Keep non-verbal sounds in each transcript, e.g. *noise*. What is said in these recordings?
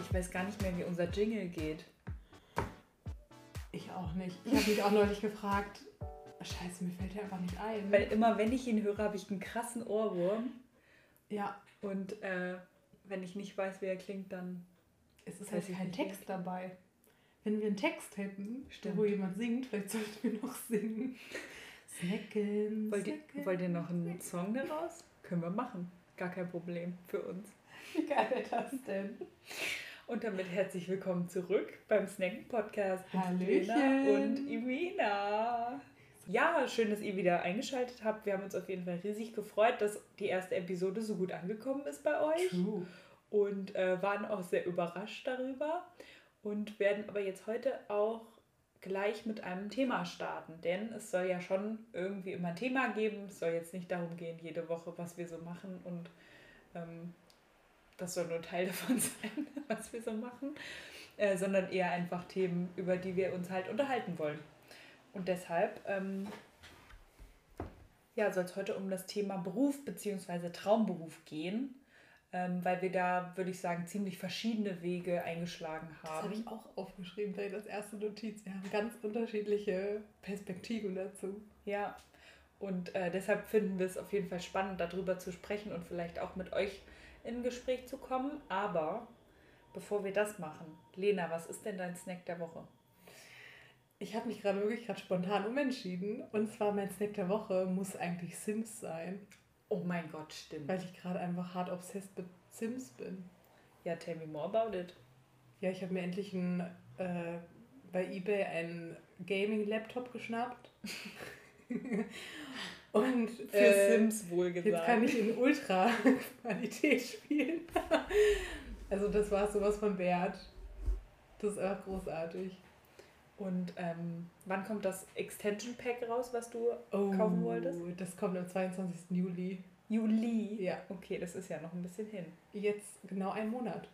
Ich weiß gar nicht mehr, wie unser Jingle geht. Ich auch nicht. Ich habe mich auch neulich gefragt. Scheiße, mir fällt der einfach nicht ein. Weil immer, wenn ich ihn höre, habe ich einen krassen Ohrwurm. ja, Und äh, wenn ich nicht weiß, wie er klingt, dann. es ist halt kein nicht Text dabei. Wenn wir einen Text hätten, Stimmt. wo jemand singt, vielleicht sollten wir noch singen. Snacken, Wollt ihr, snacken. wollt ihr noch einen Song daraus? Können wir machen. Gar kein Problem für uns. Wie geil wäre das denn? Und damit herzlich willkommen zurück beim Snacken Podcast mit Hallöchen. Lena und Imina. Ja, schön, dass ihr wieder eingeschaltet habt. Wir haben uns auf jeden Fall riesig gefreut, dass die erste Episode so gut angekommen ist bei euch True. und äh, waren auch sehr überrascht darüber und werden aber jetzt heute auch gleich mit einem Thema starten, denn es soll ja schon irgendwie immer ein Thema geben. Es soll jetzt nicht darum gehen, jede Woche, was wir so machen und ähm, das soll nur Teil *laughs* davon sein, was wir so machen, äh, sondern eher einfach Themen, über die wir uns halt unterhalten wollen. Und deshalb ähm, ja, soll es heute um das Thema Beruf bzw. Traumberuf gehen, ähm, weil wir da, würde ich sagen, ziemlich verschiedene Wege eingeschlagen Das haben. habe ich auch aufgeschrieben, vielleicht als erste Notiz. Wir haben ganz unterschiedliche Perspektiven dazu. Ja, und äh, deshalb finden wir es auf jeden Fall spannend, darüber zu sprechen und vielleicht auch mit euch in Gespräch zu kommen. Aber bevor wir das machen, Lena, was ist denn dein Snack der Woche? Ich habe mich gerade wirklich gerade spontan umentschieden. Und zwar mein Snack der Woche muss eigentlich Sims sein. Oh mein Gott, stimmt. Weil ich gerade einfach hart obsessed mit Sims bin. Ja, tell me more about it. Ja, ich habe mir endlich ein, äh, bei eBay einen Gaming-Laptop geschnappt. *laughs* Und Für äh, Sims wohl gesagt. jetzt kann ich in Ultra-Qualität *laughs* spielen. also das war sowas von wert. Das ist einfach großartig. Und ähm, wann kommt das Extension Pack raus, was du Oh, kaufen wolltest? Das kommt am 22. Juli. Juli. Ja, Okay, das ist ja noch ein bisschen hin. jetzt genau ein Monat.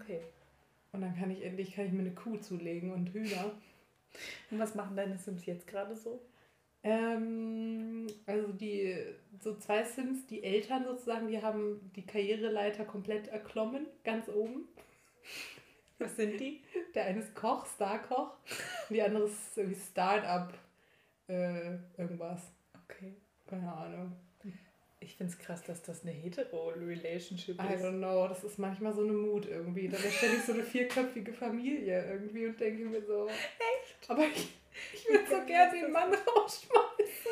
Okay. Und dann kann ich endlich kann ich mir eine Kuh zulegen und Hühner. Und was machen deine Sims jetzt gerade so? Ähm, also die so zwei Sims, die Eltern sozusagen, die haben die Karriereleiter komplett erklommen, ganz oben. Was sind die? Der eine ist Koch, Star-Koch, und die andere ist irgendwie Start-up äh, irgendwas. Okay. Keine Ahnung. Ich finde es krass, dass das eine hetero-Relationship I ist. don't know, das ist manchmal so eine Mut irgendwie. Dann erstelle ich so eine vierköpfige Familie irgendwie und denke mir so, *laughs* echt? Aber ich, ich würde so gerne den Mann rausschmeißen.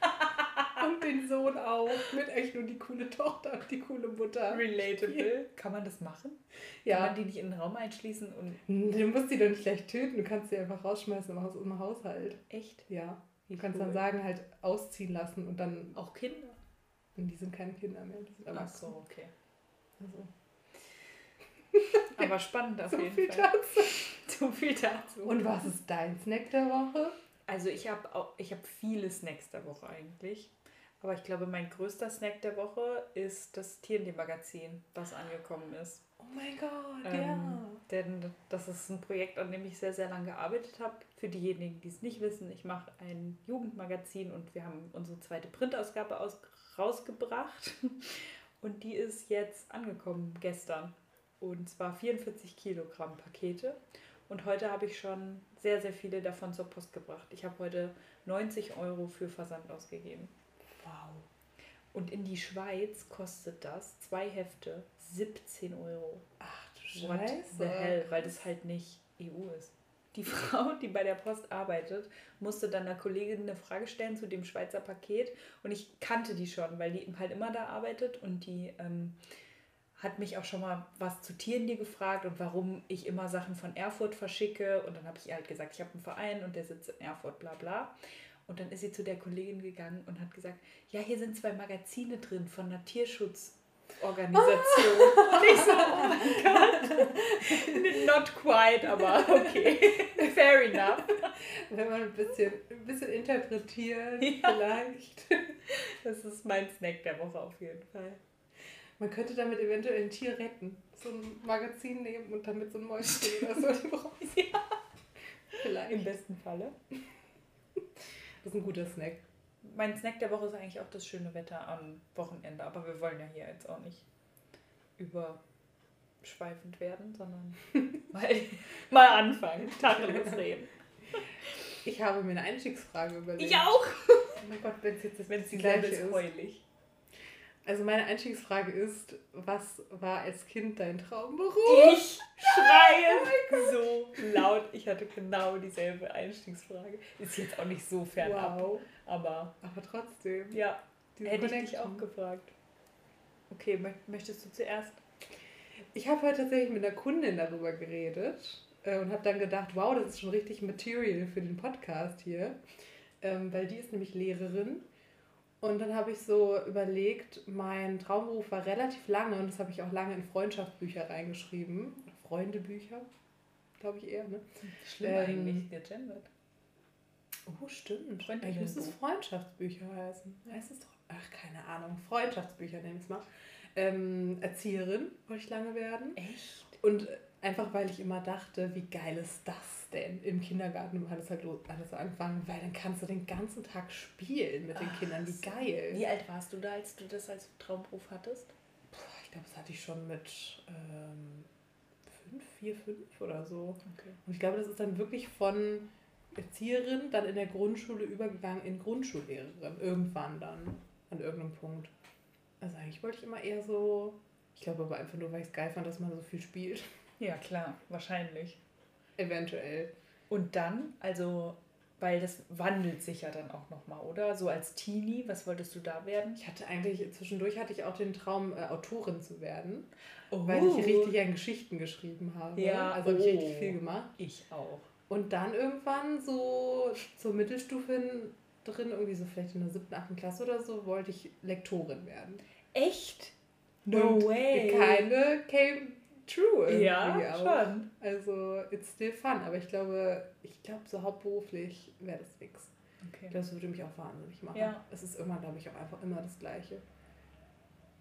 *laughs* und den Sohn auch. Mit echt nur die coole Tochter und die coole Mutter. Relatable. Kann man das machen? Kann Ja, man die nicht in den Raum einschließen und du musst die doch nicht gleich töten, du kannst sie einfach rausschmeißen im, Haus, im Haushalt. echt? Ja, du kannst cool. dann sagen, halt ausziehen lassen und dann, Auch Kinder? und die sind keine Kinder mehr, die sind Ach so, okay. Also, *laughs* Aber spannend auf so jeden viel Fall. dazu. *laughs* So viel dazu. Und was ist dein Snack der Woche? Also ich habe ich hab viele Snacks der Woche eigentlich. Aber ich glaube, mein größter Snack der Woche ist das TNT-Magazin, was angekommen ist. Oh mein Gott, Ähm, ja. Denn das ist ein Projekt, an dem ich sehr, sehr lange gearbeitet habe. Für diejenigen, die es nicht wissen, ich mache ein Jugendmagazin und wir haben unsere zweite Printausgabe aus, rausgebracht. *laughs* Und die ist jetzt angekommen gestern. Und zwar 44 Kilogramm Pakete. Und heute habe ich schon sehr, sehr viele davon zur Post gebracht. Ich habe heute 90 Euro für Versand ausgegeben. Wow. Und in die Schweiz kostet das zwei Hefte 17 Euro. Ach du What Scheiße. the hell, weil das halt nicht EU ist. Die *laughs* Frau, die bei der Post arbeitet, musste dann einer Kollegin eine Frage stellen zu dem Schweizer Paket und ich kannte die schon, weil die halt immer da arbeitet und die ähm, hat mich auch schon mal was zu Tieren dir gefragt und warum ich immer Sachen von Erfurt verschicke und dann habe ich ihr halt gesagt, ich habe einen Verein und der sitzt in Erfurt, bla bla. Und dann ist sie zu der Kollegin gegangen und hat gesagt, ja, hier sind zwei Magazine drin von einer Tierschutzorganisation. *laughs* und ich so, oh mein Gott. *laughs* Not quite, aber okay. *laughs* Fair enough. Wenn man ein bisschen, ein bisschen interpretieren, Ja. vielleicht. Das ist mein Snack der Woche auf jeden Fall. Man könnte damit eventuell ein Tier retten. So ein Magazin nehmen und damit so ein Mäuschen oder so drauf. Ja. Vielleicht. Im besten Falle. Das ist ein guter Snack. Mein Snack der Woche ist eigentlich auch das schöne Wetter am Wochenende, aber wir wollen ja hier jetzt auch nicht über abschweifend werden, sondern *laughs* mal, mal anfangen, Tacheles reden. Ich habe mir eine Einstiegsfrage überlegt. Ich auch! Oh mein Gott, wenn es jetzt das Wenn's die gleiche ist. Heulig. Also meine Einstiegsfrage ist, was war als Kind dein Traumberuf? Ich schreie so laut. Ich hatte genau dieselbe Einstiegsfrage. Ist jetzt auch nicht so fernab, Wow. aber Aber trotzdem. ja, hätte ich dich auch gefragt. Okay, mö- möchtest du zuerst? Ich habe heute tatsächlich mit einer Kundin darüber geredet äh, und habe dann gedacht, wow, das ist schon richtig Material für den Podcast hier, ähm, weil die ist nämlich Lehrerin. Und dann habe ich so überlegt, mein Traumberuf war relativ lange und das habe ich auch lange in Freundschaftsbücher reingeschrieben. Freundebücher, glaube ich eher, ne? Schlimm Ähm, eigentlich, gegendert. Oh, stimmt. Eigentlich müsste es Freundschaftsbücher heißen. Heißt es doch? Ach, keine Ahnung. Freundschaftsbücher nenne ich es mal. Ähm, Erzieherin wollte ich lange werden. Echt? Und einfach, weil ich immer dachte, wie geil ist das denn? Im Kindergarten hat es halt los, alles so angefangen, weil dann kannst du den ganzen Tag spielen mit den Ach, Kindern. Wie geil. Wie alt warst du da, als du das als Traumberuf hattest? Puh, ich glaube, das hatte ich schon mit ähm, fünf, vier, fünf oder so. Okay. Und ich glaube, das ist dann wirklich von Erzieherin dann in der Grundschule übergegangen in Grundschullehrerin. Irgendwann dann, an irgendeinem Punkt. Also eigentlich wollte ich immer eher so, ich glaube aber einfach nur, weil ich es geil fand, dass man so viel spielt. *laughs* Ja, klar, wahrscheinlich. Eventuell. Und dann, also, weil das wandelt sich ja dann auch nochmal, oder? So als Teenie, was wolltest du da werden? Ich hatte eigentlich, zwischendurch hatte ich auch den Traum, äh, Autorin zu werden, Oh. weil ich richtig an Geschichten geschrieben habe. Ja, Also habe ich oh. richtig viel gemacht. Ich auch. Und dann irgendwann so zur Mittelstufe drin, irgendwie so vielleicht in der siebten, achten Klasse oder so, wollte ich Lektorin werden. Echt? Und Keine came true irgendwie Ja, auch. schon. Also, it's still fun. Aber ich glaube, ich glaube, so hauptberuflich wäre das nix. Okay. Das würde mich auch wahnsinnig machen. Ja. Es ist immer, glaube ich, auch einfach immer das Gleiche.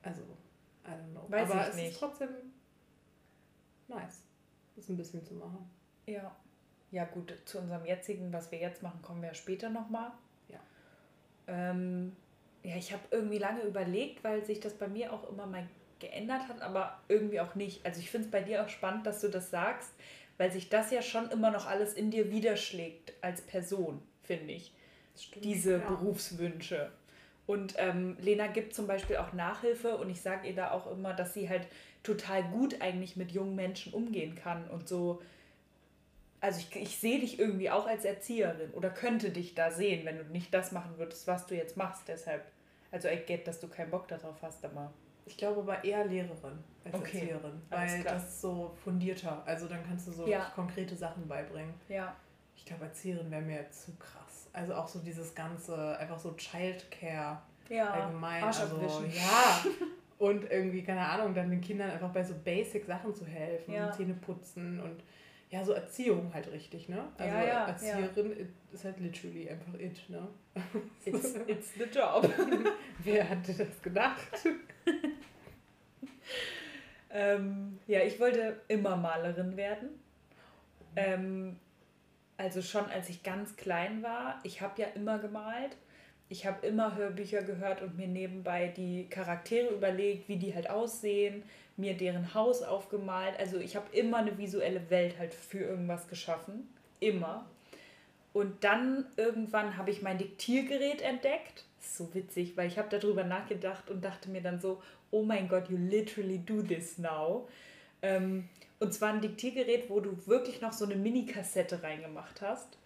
Also, I don't know. Weiß Aber es nicht. ist trotzdem nice, das ein bisschen zu machen. Ja. Ja, gut, zu unserem jetzigen, was wir jetzt machen, kommen wir ja später nochmal. Ja. Ähm, ja, ich habe irgendwie lange überlegt, weil sich das bei mir auch immer mal geändert hat, aber irgendwie auch nicht. Also ich finde es bei dir auch spannend, dass du das sagst, weil sich das ja schon immer noch alles in dir widerschlägt als Person, finde ich. Stimmt. diese ja. Berufswünsche. Und ähm, Lena gibt zum Beispiel auch Nachhilfe und ich sage ihr da auch immer, dass sie halt total gut eigentlich mit jungen Menschen umgehen kann und so. Also ich, ich sehe dich irgendwie auch als Erzieherin oder könnte dich da sehen, wenn du nicht das machen würdest, was du jetzt machst. Deshalb, also ich get, dass du keinen Bock darauf hast, aber Ich glaube aber eher Lehrerin als Okay, Erzieherin, weil das ist so fundierter. Also dann kannst du so Ja. konkrete Sachen beibringen. ja, Ich glaube, Erzieherin wäre mir zu krass. Also auch so dieses ganze, einfach so Childcare ja, allgemein. Arsch Also, ja. *laughs* Und irgendwie, keine Ahnung, dann den Kindern einfach bei so basic Sachen zu helfen, Ja. Zähne putzen und ja, so Erziehung halt richtig, ne? Also Ja, ja, Erzieherin it- ist halt literally einfach it, ne? it's, *laughs* it's the job. *laughs* Wer hatte das gedacht? *laughs* Ähm, ja, ich wollte immer Malerin werden. Ähm, also schon als ich ganz klein war. Ich habe ja immer gemalt. Ich habe immer Hörbücher gehört und mir nebenbei die Charaktere überlegt, wie die halt aussehen, mir deren Haus aufgemalt. Also ich habe immer eine visuelle Welt halt für irgendwas geschaffen. Immer. Und dann irgendwann habe ich mein Diktiergerät entdeckt. So witzig, weil ich habe darüber nachgedacht und dachte mir dann so, oh mein Gott, you literally do this now. Ähm, und zwar ein Diktiergerät, wo du wirklich noch so eine Mini-Kassette reingemacht hast.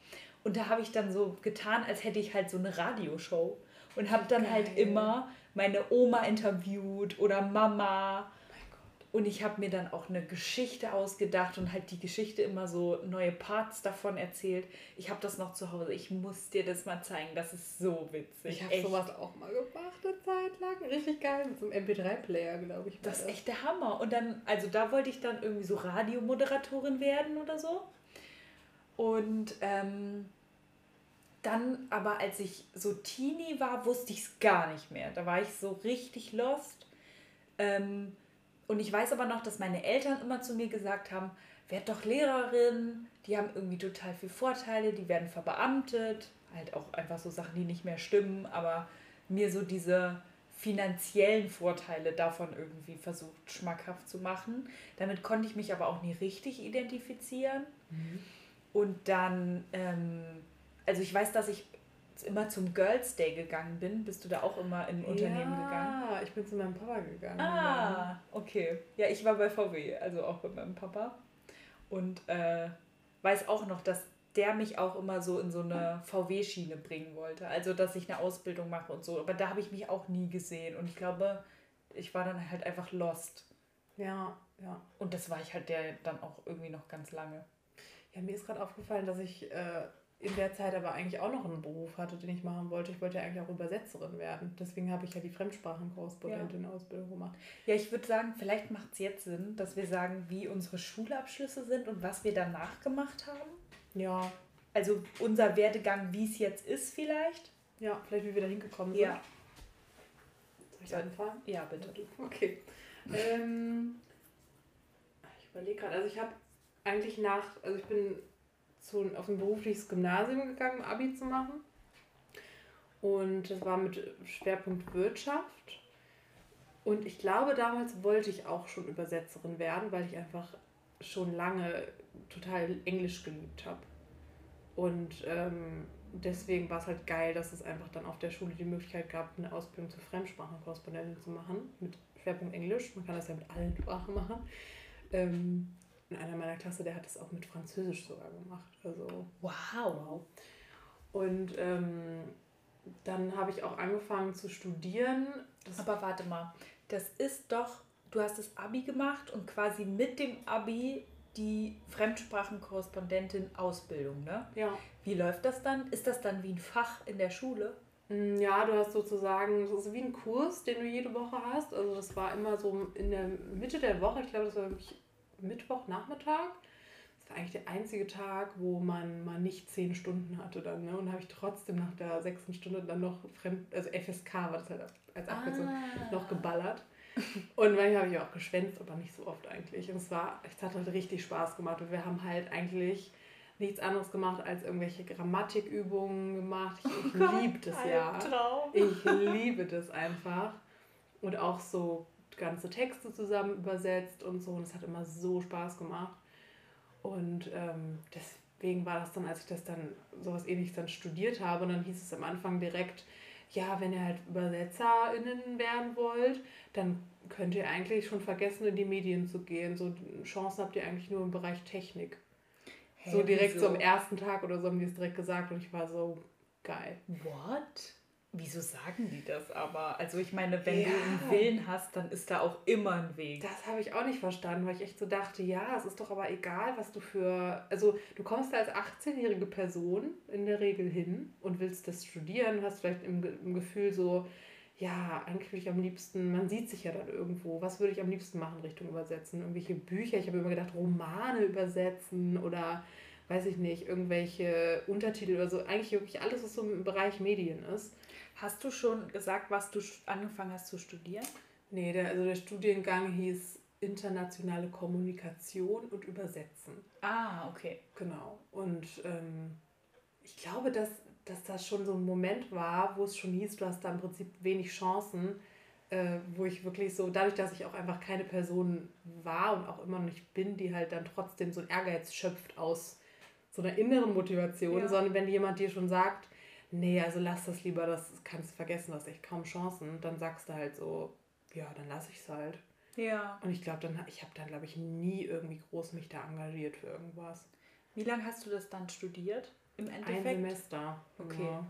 Und da habe ich dann so getan, als hätte ich halt so eine Radioshow. Und habe dann halt Geil. immer meine Oma interviewt oder Mama. Und ich habe mir dann auch eine Geschichte ausgedacht und halt die Geschichte immer so neue Parts davon erzählt. Ich habe das noch zu Hause. Ich muss dir das mal zeigen. Das ist so witzig. Ich habe sowas auch mal gemacht eine Zeit lang. Richtig geil. Mit so einem MP3-Player, glaube ich. Das ist echt der Hammer. Und dann, also da wollte ich dann irgendwie so Radiomoderatorin werden oder so. Und ähm, dann, aber als ich so Teenie war, wusste ich es gar nicht mehr. Da war ich so richtig lost. Ähm, und ich weiß aber noch, dass meine Eltern immer zu mir gesagt haben, werd doch Lehrerin, die haben irgendwie total viel Vorteile, die werden verbeamtet. Halt auch einfach so Sachen, die nicht mehr stimmen, aber mir so diese finanziellen Vorteile davon irgendwie versucht schmackhaft zu machen. Damit konnte ich mich aber auch nie richtig identifizieren. Mhm. Und dann, ähm, also ich weiß, dass ich immer zum Girls Day gegangen bin. Bist du da auch immer in Unternehmen ja, gegangen? Ja, ich bin zu meinem Papa gegangen. Ah, okay. Ja, ich war bei VW, also auch bei meinem Papa. Und äh, weiß auch noch, dass der mich auch immer so in so eine VW-Schiene bringen wollte. Also, dass ich eine Ausbildung mache und so. Aber da habe ich mich auch nie gesehen. Und ich glaube, ich war dann halt einfach lost. Ja, ja. Und das war ich halt der dann auch irgendwie noch ganz lange. Ja, mir ist gerade aufgefallen, dass ich äh, in der Zeit aber eigentlich auch noch einen Beruf hatte, den ich machen wollte. Ich wollte ja eigentlich auch Übersetzerin werden. Deswegen habe ich ja die Fremdsprachenkorrespondentin-Ausbildung gemacht. Ja, ich würde sagen, vielleicht macht es jetzt Sinn, dass wir sagen, wie unsere Schulabschlüsse sind und was wir danach gemacht haben. Ja. Also unser Werdegang, wie es jetzt ist vielleicht. Ja, vielleicht wie wir da hingekommen sind. Ja. Soll ich anfangen? Ja, bitte. Okay. ähm, ich überlege gerade, also ich habe eigentlich nach, also ich bin zu, auf ein berufliches Gymnasium gegangen, um Abi zu machen. Und das war mit Schwerpunkt Wirtschaft. Und ich glaube, damals wollte ich auch schon Übersetzerin werden, weil ich einfach schon lange total Englisch geliebt habe. Und ähm, deswegen war es halt geil, dass es einfach dann auf der Schule die Möglichkeit gab, eine Ausbildung zur Fremdsprachenkorrespondentin zu machen, mit Schwerpunkt Englisch. Man kann das ja mit allen Sprachen machen. Ähm, einer meiner Klasse, der hat das auch mit Französisch sogar gemacht. Also wow. wow. Und ähm, dann habe ich auch angefangen zu studieren. Das Aber warte mal, das ist doch, du hast das Abi gemacht und quasi mit dem Abi die Fremdsprachenkorrespondentin Ausbildung, ne? Ja. Wie läuft das dann? Ist das dann wie ein Fach in der Schule? Mm, ja, du hast sozusagen, das ist wie ein Kurs, den du jede Woche hast. Also das war immer so in der Mitte der Woche, ich glaube, das war wirklich Mittwochnachmittag. Das war eigentlich der einzige Tag, wo man mal nicht zehn Stunden hatte dann. Ne? Und habe ich trotzdem nach der sechsten Stunde dann noch fremd, also FSK war das halt als Abkürzung, ah. noch geballert. Und manchmal habe ich auch geschwänzt, aber nicht so oft eigentlich. Und es war, es hat halt richtig Spaß gemacht. Und wir haben halt eigentlich nichts anderes gemacht als irgendwelche Grammatikübungen gemacht. Ich, ich oh liebe das ja. Traum. Ich liebe das einfach. Und auch so ganze Texte zusammen übersetzt und so. Und es hat immer so Spaß gemacht. Und ähm, deswegen war das dann, als ich das dann sowas ähnliches dann studiert habe, und dann hieß es am Anfang direkt, ja, wenn ihr halt ÜbersetzerInnen werden wollt, dann könnt ihr eigentlich schon vergessen, in die Medien zu gehen. So Chancen habt ihr eigentlich nur im Bereich Technik. Hey, so direkt wieso? so am ersten Tag oder so haben die es direkt gesagt und ich war so geil. What? Wieso sagen die das aber? Also ich meine, wenn ja. du einen Willen hast, dann ist da auch immer ein Weg. Das habe ich auch nicht verstanden, weil ich echt so dachte, ja, es ist doch aber egal, was du für... Also du kommst da als 18-jährige Person in der Regel hin und willst das studieren, hast vielleicht im, im Gefühl so, ja, eigentlich würde ich am liebsten, man sieht sich ja dann irgendwo, was würde ich am liebsten machen Richtung Übersetzen? Irgendwelche Bücher, ich habe immer gedacht, Romane übersetzen oder weiß ich nicht, irgendwelche Untertitel oder so, eigentlich wirklich alles, was so im Bereich Medien ist. Hast du schon gesagt, was du angefangen hast zu studieren? Nee, der, also der Studiengang hieß Internationale Kommunikation und Übersetzen. Ah, okay. Genau. Und ähm, ich glaube, dass, dass das schon so ein Moment war, wo es schon hieß, du hast da im Prinzip wenig Chancen, äh, wo ich wirklich so, dadurch, dass ich auch einfach keine Person war und auch immer noch nicht bin, die halt dann trotzdem so einen Ehrgeiz schöpft aus so einer inneren Motivation, ja. sondern wenn jemand dir schon sagt, nee, also lass das lieber, das kannst du vergessen, du hast echt kaum Chancen. dann sagst du halt so, ja, dann lass ich es halt. Ja. Und ich glaube, dann, ich habe dann, glaube ich, nie irgendwie groß mich da engagiert für irgendwas. Wie lange hast du das dann studiert? Im Endeffekt? Ein Semester. Okay. Ja.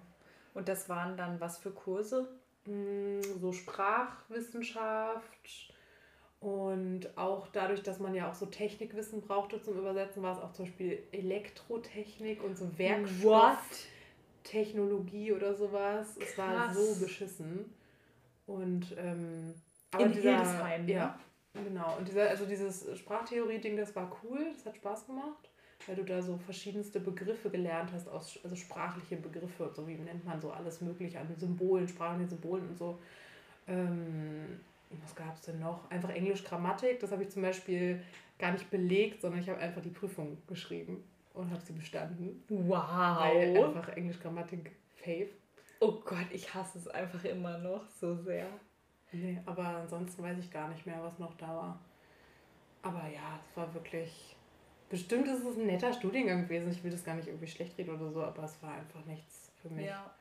Und das waren dann was für Kurse? Mm, so Sprachwissenschaft und auch dadurch, dass man ja auch so Technikwissen brauchte zum Übersetzen, war es auch zum Beispiel Elektrotechnik und so Werkstoff. What? Technologie oder sowas. Krass. Es war so beschissen. Und ähm, aber In dieser, Hildesheim, ne? ja, genau. Und dieser, also dieses Sprachtheorie-Ding, das war cool, das hat Spaß gemacht, weil du da so verschiedenste Begriffe gelernt hast, aus, also sprachliche Begriffe, so wie nennt man so alles mögliche an Symbolen, sprachliche Symbolen und so. Ähm, was gab es denn noch? Einfach Englisch Grammatik, das habe ich zum Beispiel gar nicht belegt, sondern ich habe einfach die Prüfung geschrieben und habe sie bestanden. Wow. Weil einfach Englisch Grammatik Fave. Oh Gott, ich hasse es einfach immer noch so sehr. Nee, aber ansonsten weiß ich gar nicht mehr, was noch da war. Aber ja, es war wirklich. Bestimmt ist es ein netter Studiengang gewesen. Ich will das gar nicht irgendwie schlecht reden oder so, aber es war einfach nichts für mich. Ja.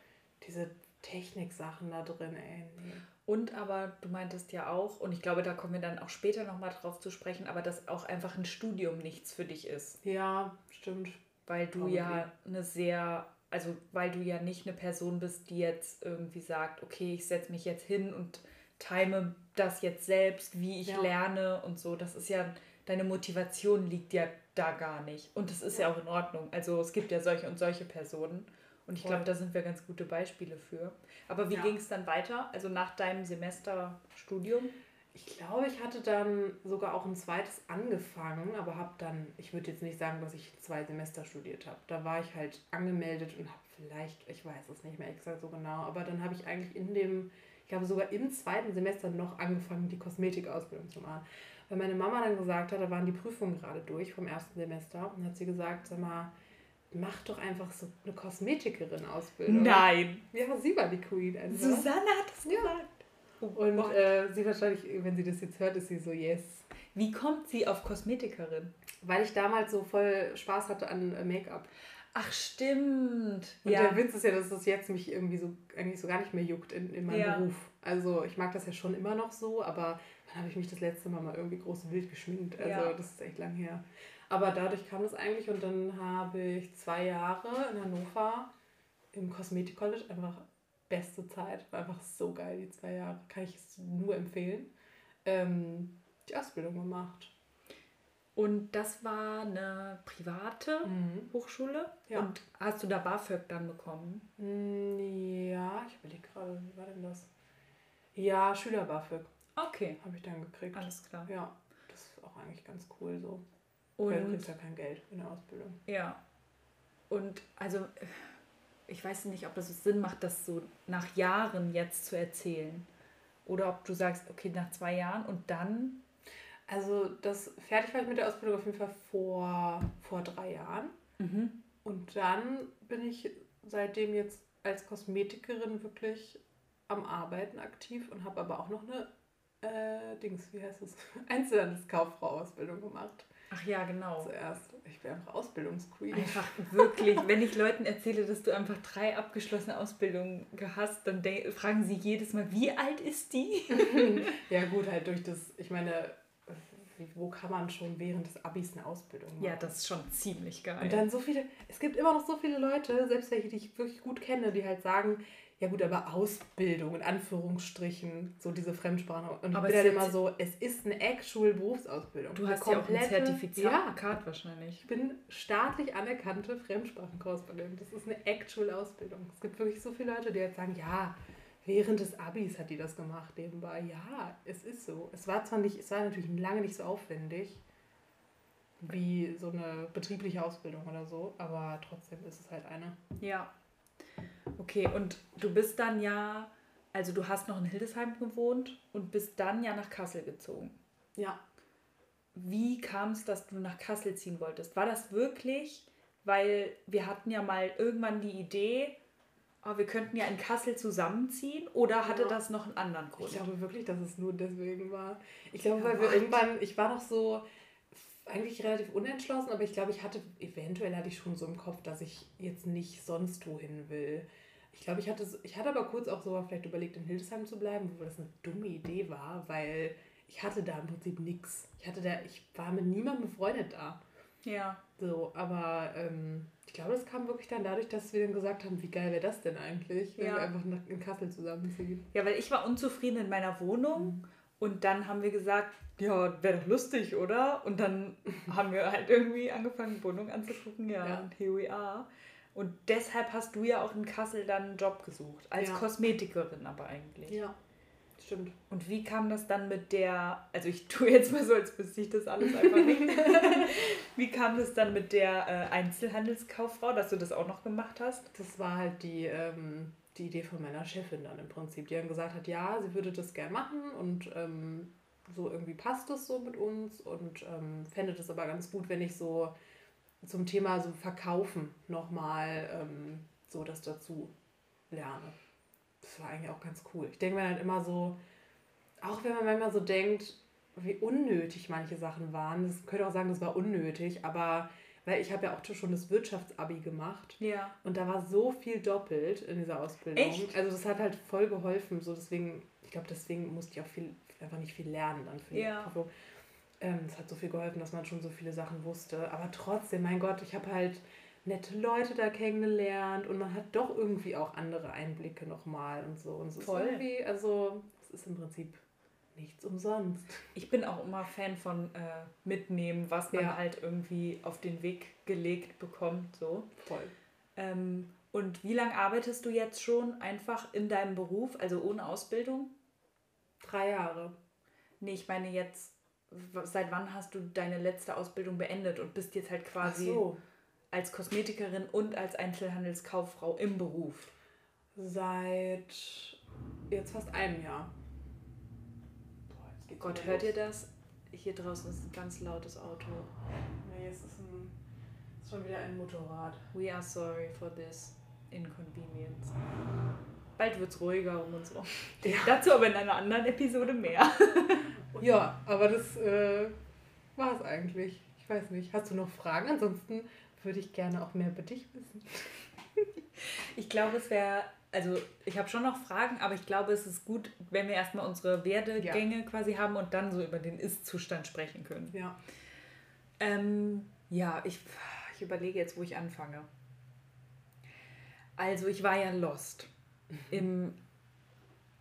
Diese Techniksachen da drin, ey. Nee. Und aber du meintest ja auch, und ich glaube, da kommen wir dann auch später nochmal drauf zu sprechen, aber dass auch einfach ein Studium nichts für dich ist. Ja, stimmt. Weil du Probably. ja eine sehr, also weil du ja nicht eine Person bist, die jetzt irgendwie sagt, okay, ich setze mich jetzt hin und time das jetzt selbst, wie ich ja. lerne und so. Das ist ja, deine Motivation liegt ja da gar nicht. Und das ist ja, ja auch in Ordnung. Also es gibt ja solche und solche Personen. Und ich glaube, da sind wir ganz gute Beispiele für. Aber wie ja. ging es dann weiter? Also nach deinem Semesterstudium? Ich glaube, ich hatte dann sogar auch ein zweites angefangen, aber habe dann, ich würde jetzt nicht sagen, dass ich zwei Semester studiert habe. Da war ich halt angemeldet und habe vielleicht, ich weiß es nicht mehr exakt so genau, aber dann habe ich eigentlich in dem, ich habe sogar im zweiten Semester noch angefangen, die Kosmetikausbildung zu machen. Weil meine Mama dann gesagt hat, da waren die Prüfungen gerade durch vom ersten Semester und hat sie gesagt, sag mal, mach doch einfach so eine Kosmetikerin-Ausbildung. Nein. Ja, sie war die Queen. Also. Susanne hat ja. gesagt. Oh, und äh, sie wahrscheinlich, wenn sie das jetzt hört, ist sie so, yes. Wie kommt sie auf Kosmetikerin? Weil ich damals so voll Spaß hatte an äh, Make-up. Ach, stimmt. Und ja. der Witz ist ja, dass das jetzt mich irgendwie so eigentlich so gar nicht mehr juckt in, in meinem ja. Beruf. Also ich mag das ja schon immer noch so, aber dann habe ich mich das letzte Mal mal irgendwie groß wild geschminkt. Also ja. das ist echt lang her. Aber dadurch kam es eigentlich und dann habe ich zwei Jahre in Hannover im Kosmetik College einfach beste Zeit. War einfach so geil, die zwei Jahre. Kann ich es nur empfehlen. Ähm, die Ausbildung gemacht. Und das war eine private mhm. Hochschule? Ja. Und hast du da BAföG dann bekommen? Mm, ja, ich überlege gerade, wie war denn das? Ja, Schüler BAföG. Okay. Habe ich dann gekriegt. Alles klar. Ja, das ist auch eigentlich ganz cool so. Und Weil du kriegst ja kein Geld in der Ausbildung. Ja. Und also, ich weiß nicht, ob das Sinn macht, das so nach Jahren jetzt zu erzählen. Oder ob du sagst, okay, nach zwei Jahren und dann. Also, das fertig war ich mit der Ausbildung auf jeden Fall vor, vor drei Jahren. Mhm. Und dann bin ich seitdem jetzt als Kosmetikerin wirklich am Arbeiten aktiv und habe aber auch noch eine äh, Dings, wie heißt es? *laughs* Einzelhandelskauffrau-Ausbildung gemacht. Ach ja, genau. Zuerst. Ich bin einfach Ausbildungsqueen. Einfach wirklich. Wenn ich Leuten erzähle, dass du einfach drei abgeschlossene Ausbildungen hast, dann fragen sie jedes Mal, wie alt ist die? *laughs* ja, gut, halt durch das, ich meine, wo kann man schon während des Abis eine Ausbildung machen? Ja, das ist schon ziemlich geil. Und dann so viele, es gibt immer noch so viele Leute, selbst welche, die ich wirklich gut kenne, die halt sagen, ja gut, aber Ausbildung in Anführungsstrichen, so diese Fremdsprache. Und aber ich bin dann immer so, es ist eine actual Berufsausbildung. Du hast ja auch ein Zertifikat ja, wahrscheinlich. Ich bin staatlich anerkannte Fremdsprachenkorrespondent. Das ist eine actual Ausbildung. Es gibt wirklich so viele Leute, die jetzt sagen, ja, während des Abis hat die das gemacht nebenbei. Ja, es ist so. Es war zwar nicht, es war natürlich lange nicht so aufwendig wie so eine betriebliche Ausbildung oder so, aber trotzdem ist es halt eine. Ja, Okay, und du bist dann ja, also du hast noch in Hildesheim gewohnt und bist dann ja nach Kassel gezogen. Ja. Wie kam es, dass du nach Kassel ziehen wolltest? War das wirklich, weil wir hatten ja mal irgendwann die Idee, oh, wir könnten ja in Kassel zusammenziehen oder hatte ja. das noch einen anderen Grund? Ich glaube wirklich, dass es nur deswegen war. Ich glaube, ja, weil wir irgendwann, ich war noch so, eigentlich relativ unentschlossen, aber ich glaube, ich hatte, eventuell hatte ich schon so im Kopf, dass ich jetzt nicht sonst wohin will. Ich glaube, ich hatte, ich hatte aber kurz auch so vielleicht überlegt, in Hildesheim zu bleiben, wo das eine dumme Idee war, weil ich hatte da im Prinzip nichts. Ich hatte da, ich war mit niemandem befreundet da. Ja. So, aber ähm, ich glaube, das kam wirklich dann dadurch, dass wir dann gesagt haben, wie geil wäre das denn eigentlich, wenn ja. wir einfach nach, in Kassel zusammenziehen. Ja, weil ich war unzufrieden in meiner Wohnung mhm. und dann haben wir gesagt, ja, wäre doch lustig, oder? Und dann *laughs* haben wir halt irgendwie angefangen, Wohnung anzugucken, ja, ja. und here we are. Und deshalb hast du ja auch in Kassel dann einen Job gesucht, als ja. Kosmetikerin aber eigentlich. Ja, stimmt. Und wie kam das dann mit der, also ich tue jetzt mal so, als wüsste ich das alles einfach nicht. *laughs* wie kam das dann mit der äh, Einzelhandelskauffrau, dass du das auch noch gemacht hast? Das war halt die, ähm, die Idee von meiner Chefin dann im Prinzip, die dann gesagt hat, ja, sie würde das gern machen und ähm, so irgendwie passt das so mit uns und ähm, fände das aber ganz gut, wenn ich so zum Thema so Verkaufen nochmal ähm, so das dazu lerne. Das war eigentlich auch ganz cool. Ich denke mir halt immer so, auch wenn man manchmal so denkt, wie unnötig manche Sachen waren. Das könnte auch sagen, das war unnötig, aber weil ich habe ja auch schon das Wirtschaftsabi gemacht. Ja. Und da war so viel doppelt in dieser Ausbildung. Echt? Also das hat halt voll geholfen. So deswegen, ich glaube, deswegen musste ich auch viel, einfach nicht viel lernen dann für ja. die Prüfung. Ähm, es hat so viel geholfen, dass man schon so viele Sachen wusste. Aber trotzdem, mein Gott, ich habe halt nette Leute da kennengelernt und man hat doch irgendwie auch andere Einblicke nochmal und so. Und so Voll. Ist irgendwie, also es ist im Prinzip nichts umsonst. Ich bin auch immer Fan von äh, mitnehmen, was man ja. halt irgendwie auf den Weg gelegt bekommt. So. Voll. Ähm, und wie lange arbeitest du jetzt schon einfach in deinem Beruf, also ohne Ausbildung? Drei Jahre. Nee, ich meine jetzt, seit wann hast du deine letzte Ausbildung beendet und bist jetzt halt quasi so. als Kosmetikerin und als Einzelhandelskauffrau im Beruf? Seit jetzt fast einem Jahr. Gott, hört ihr das? Hier draußen ist ein ganz lautes Auto. Nee, es ist, ein, ist schon wieder ein Motorrad. We are sorry for this inconvenience. Bald wird es ruhiger um uns rum. Ja. Dazu aber in einer anderen Episode mehr. *laughs* ja, aber das äh, war es eigentlich. Ich weiß nicht. Hast du noch Fragen? Ansonsten würde ich gerne auch mehr über dich wissen. *laughs* ich glaube, es wäre also ich habe schon noch Fragen, aber ich glaube, es ist gut, wenn wir erstmal unsere Werdegänge ja. quasi haben und dann so über den Ist-Zustand sprechen können. Ja. Ähm, ja, ich, ich überlege jetzt, wo ich anfange. Also ich war ja lost. Im,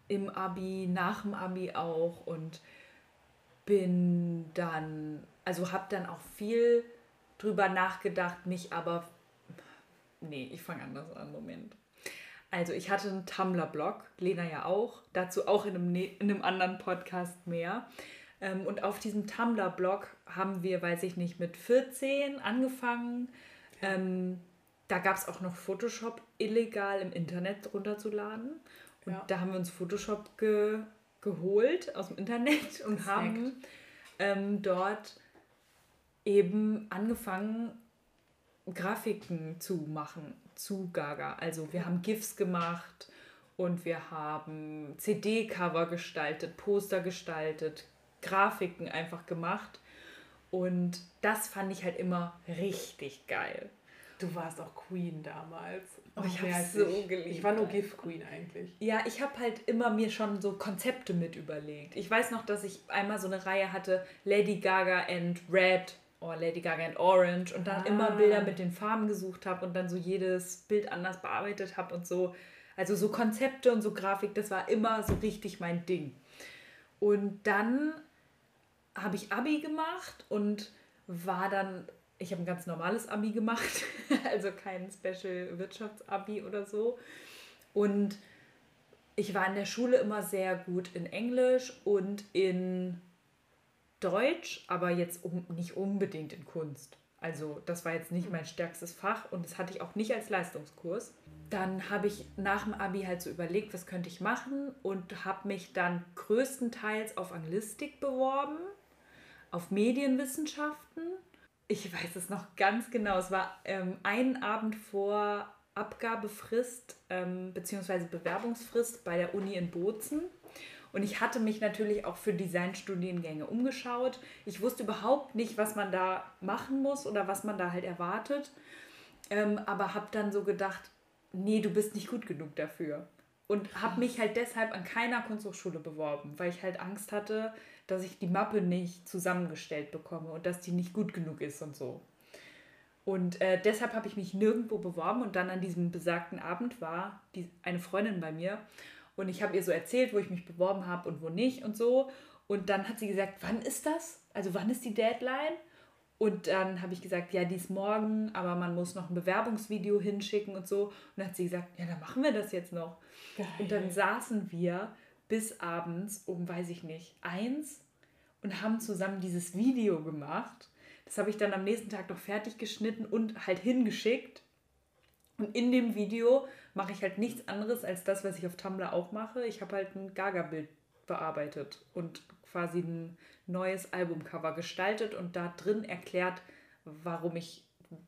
Im Abi, nach dem Abi auch und bin dann, also habe dann auch viel drüber nachgedacht, mich aber, nee, ich fange anders an, Moment. Also ich hatte einen Tumblr-Blog, Lena ja auch, dazu auch in einem, ne-, in einem anderen Podcast mehr. Ähm, und auf diesem Tumblr-Blog haben wir, weiß ich nicht, mit 14 angefangen. Ähm, da gab es auch noch Photoshop illegal im Internet runterzuladen. Und ja. da haben wir uns Photoshop ge geholt aus dem Internet *laughs* und Respekt. haben ähm, dort eben angefangen, Grafiken zu machen zu Gaga. Also wir haben GIFs gemacht und wir haben CD-Cover gestaltet, Poster gestaltet, Grafiken einfach gemacht. Und das fand ich halt immer richtig geil. Du warst auch Queen damals. Oh, ich habe so ich. geliebt. Ich war nur GIF Queen eigentlich. Ja, ich habe halt immer mir schon so Konzepte mit überlegt. Ich weiß noch, dass ich einmal so eine Reihe hatte, Lady Gaga and Red oh, Lady Gaga and Orange und dann ah. immer Bilder mit den Farben gesucht habe und dann so jedes Bild anders bearbeitet habe und so. Also so Konzepte und so Grafik, das war immer so richtig mein Ding. Und dann habe ich Abi gemacht und war dann, ich habe ein ganz normales Abi gemacht, *laughs* also kein Special Wirtschaftsabi oder so. Und ich war in der Schule immer sehr gut in Englisch und in Deutsch, aber jetzt um, nicht unbedingt in Kunst. Also das war jetzt nicht mein stärkstes Fach und das hatte ich auch nicht als Leistungskurs. Dann habe ich nach dem Abi halt so überlegt, was könnte ich machen und habe mich dann größtenteils auf Anglistik beworben, auf Medienwissenschaften. Ich weiß es noch ganz genau. Es war ähm, einen Abend vor Abgabefrist ähm, bzw. Bewerbungsfrist bei der Uni in Bozen. Und ich hatte mich natürlich auch für Designstudiengänge umgeschaut. Ich wusste überhaupt nicht, was man da machen muss oder was man da halt erwartet. Ähm, aber habe dann so gedacht, nee, du bist nicht gut genug dafür. Und habe mich halt deshalb an keiner Kunsthochschule beworben, weil ich halt Angst hatte, dass ich die Mappe nicht zusammengestellt bekomme und dass die nicht gut genug ist und so. Und äh, deshalb habe ich mich nirgendwo beworben und dann an diesem besagten Abend war die, eine Freundin bei mir und ich habe ihr so erzählt, wo ich mich beworben habe und wo nicht und so. Und dann hat sie gesagt, wann ist das? Also wann ist die Deadline? Und dann habe ich gesagt, ja, die ist morgen, aber man muss noch ein Bewerbungsvideo hinschicken und so. Und dann hat sie gesagt, ja, dann machen wir das jetzt noch. Geil. Und dann saßen wir bis abends um, weiß ich nicht, eins und haben zusammen dieses Video gemacht. Das habe ich dann am nächsten Tag noch fertig geschnitten und halt hingeschickt. Und in dem Video mache ich halt nichts anderes als das, was ich auf Tumblr auch mache. Ich habe halt ein Gaga-Bild bearbeitet und quasi ein neues Albumcover gestaltet und da drin erklärt, warum ich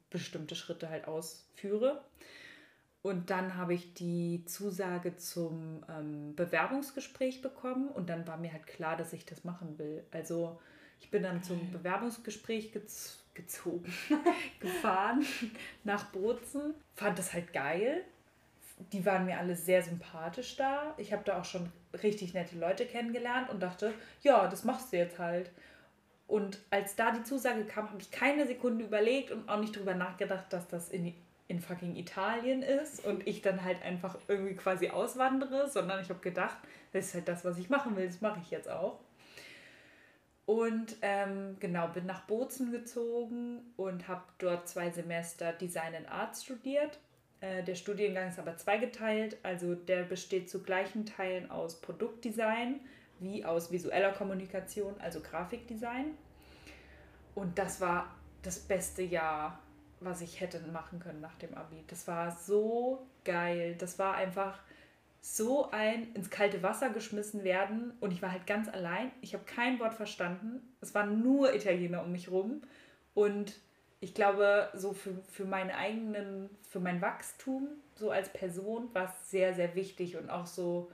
bestimmte Schritte halt ausführe. Und dann habe ich die Zusage zum ähm, Bewerbungsgespräch bekommen und dann war mir halt klar, dass ich das machen will. Also ich bin dann zum Bewerbungsgespräch gez gezogen, *laughs* gefahren *laughs* nach Bozen, fand das halt geil. Die waren mir alle sehr sympathisch da. Ich habe da auch schon richtig nette Leute kennengelernt und dachte, ja, das machst du jetzt halt. Und als da die Zusage kam, habe ich keine Sekunde überlegt und auch nicht darüber nachgedacht, dass das in, in fucking Italien ist und ich dann halt einfach irgendwie quasi auswandere, sondern ich habe gedacht, das ist halt das, was ich machen will, das mache ich jetzt auch. Und ähm, genau, bin nach Bozen gezogen und habe dort zwei Semester Design and Art studiert. Äh, der Studiengang ist aber zweigeteilt, also der besteht zu gleichen Teilen aus Produktdesign wie aus visueller Kommunikation, also Grafikdesign. Und das war das beste Jahr, was ich hätte machen können nach dem Abi. Das war so geil. Das war einfach so ein ins kalte Wasser geschmissen werden und ich war halt ganz allein. Ich habe kein Wort verstanden. Es waren nur Italiener um mich rum und ich glaube, so für, für meinen eigenen, für mein Wachstum, so als Person, war es sehr, sehr wichtig und auch so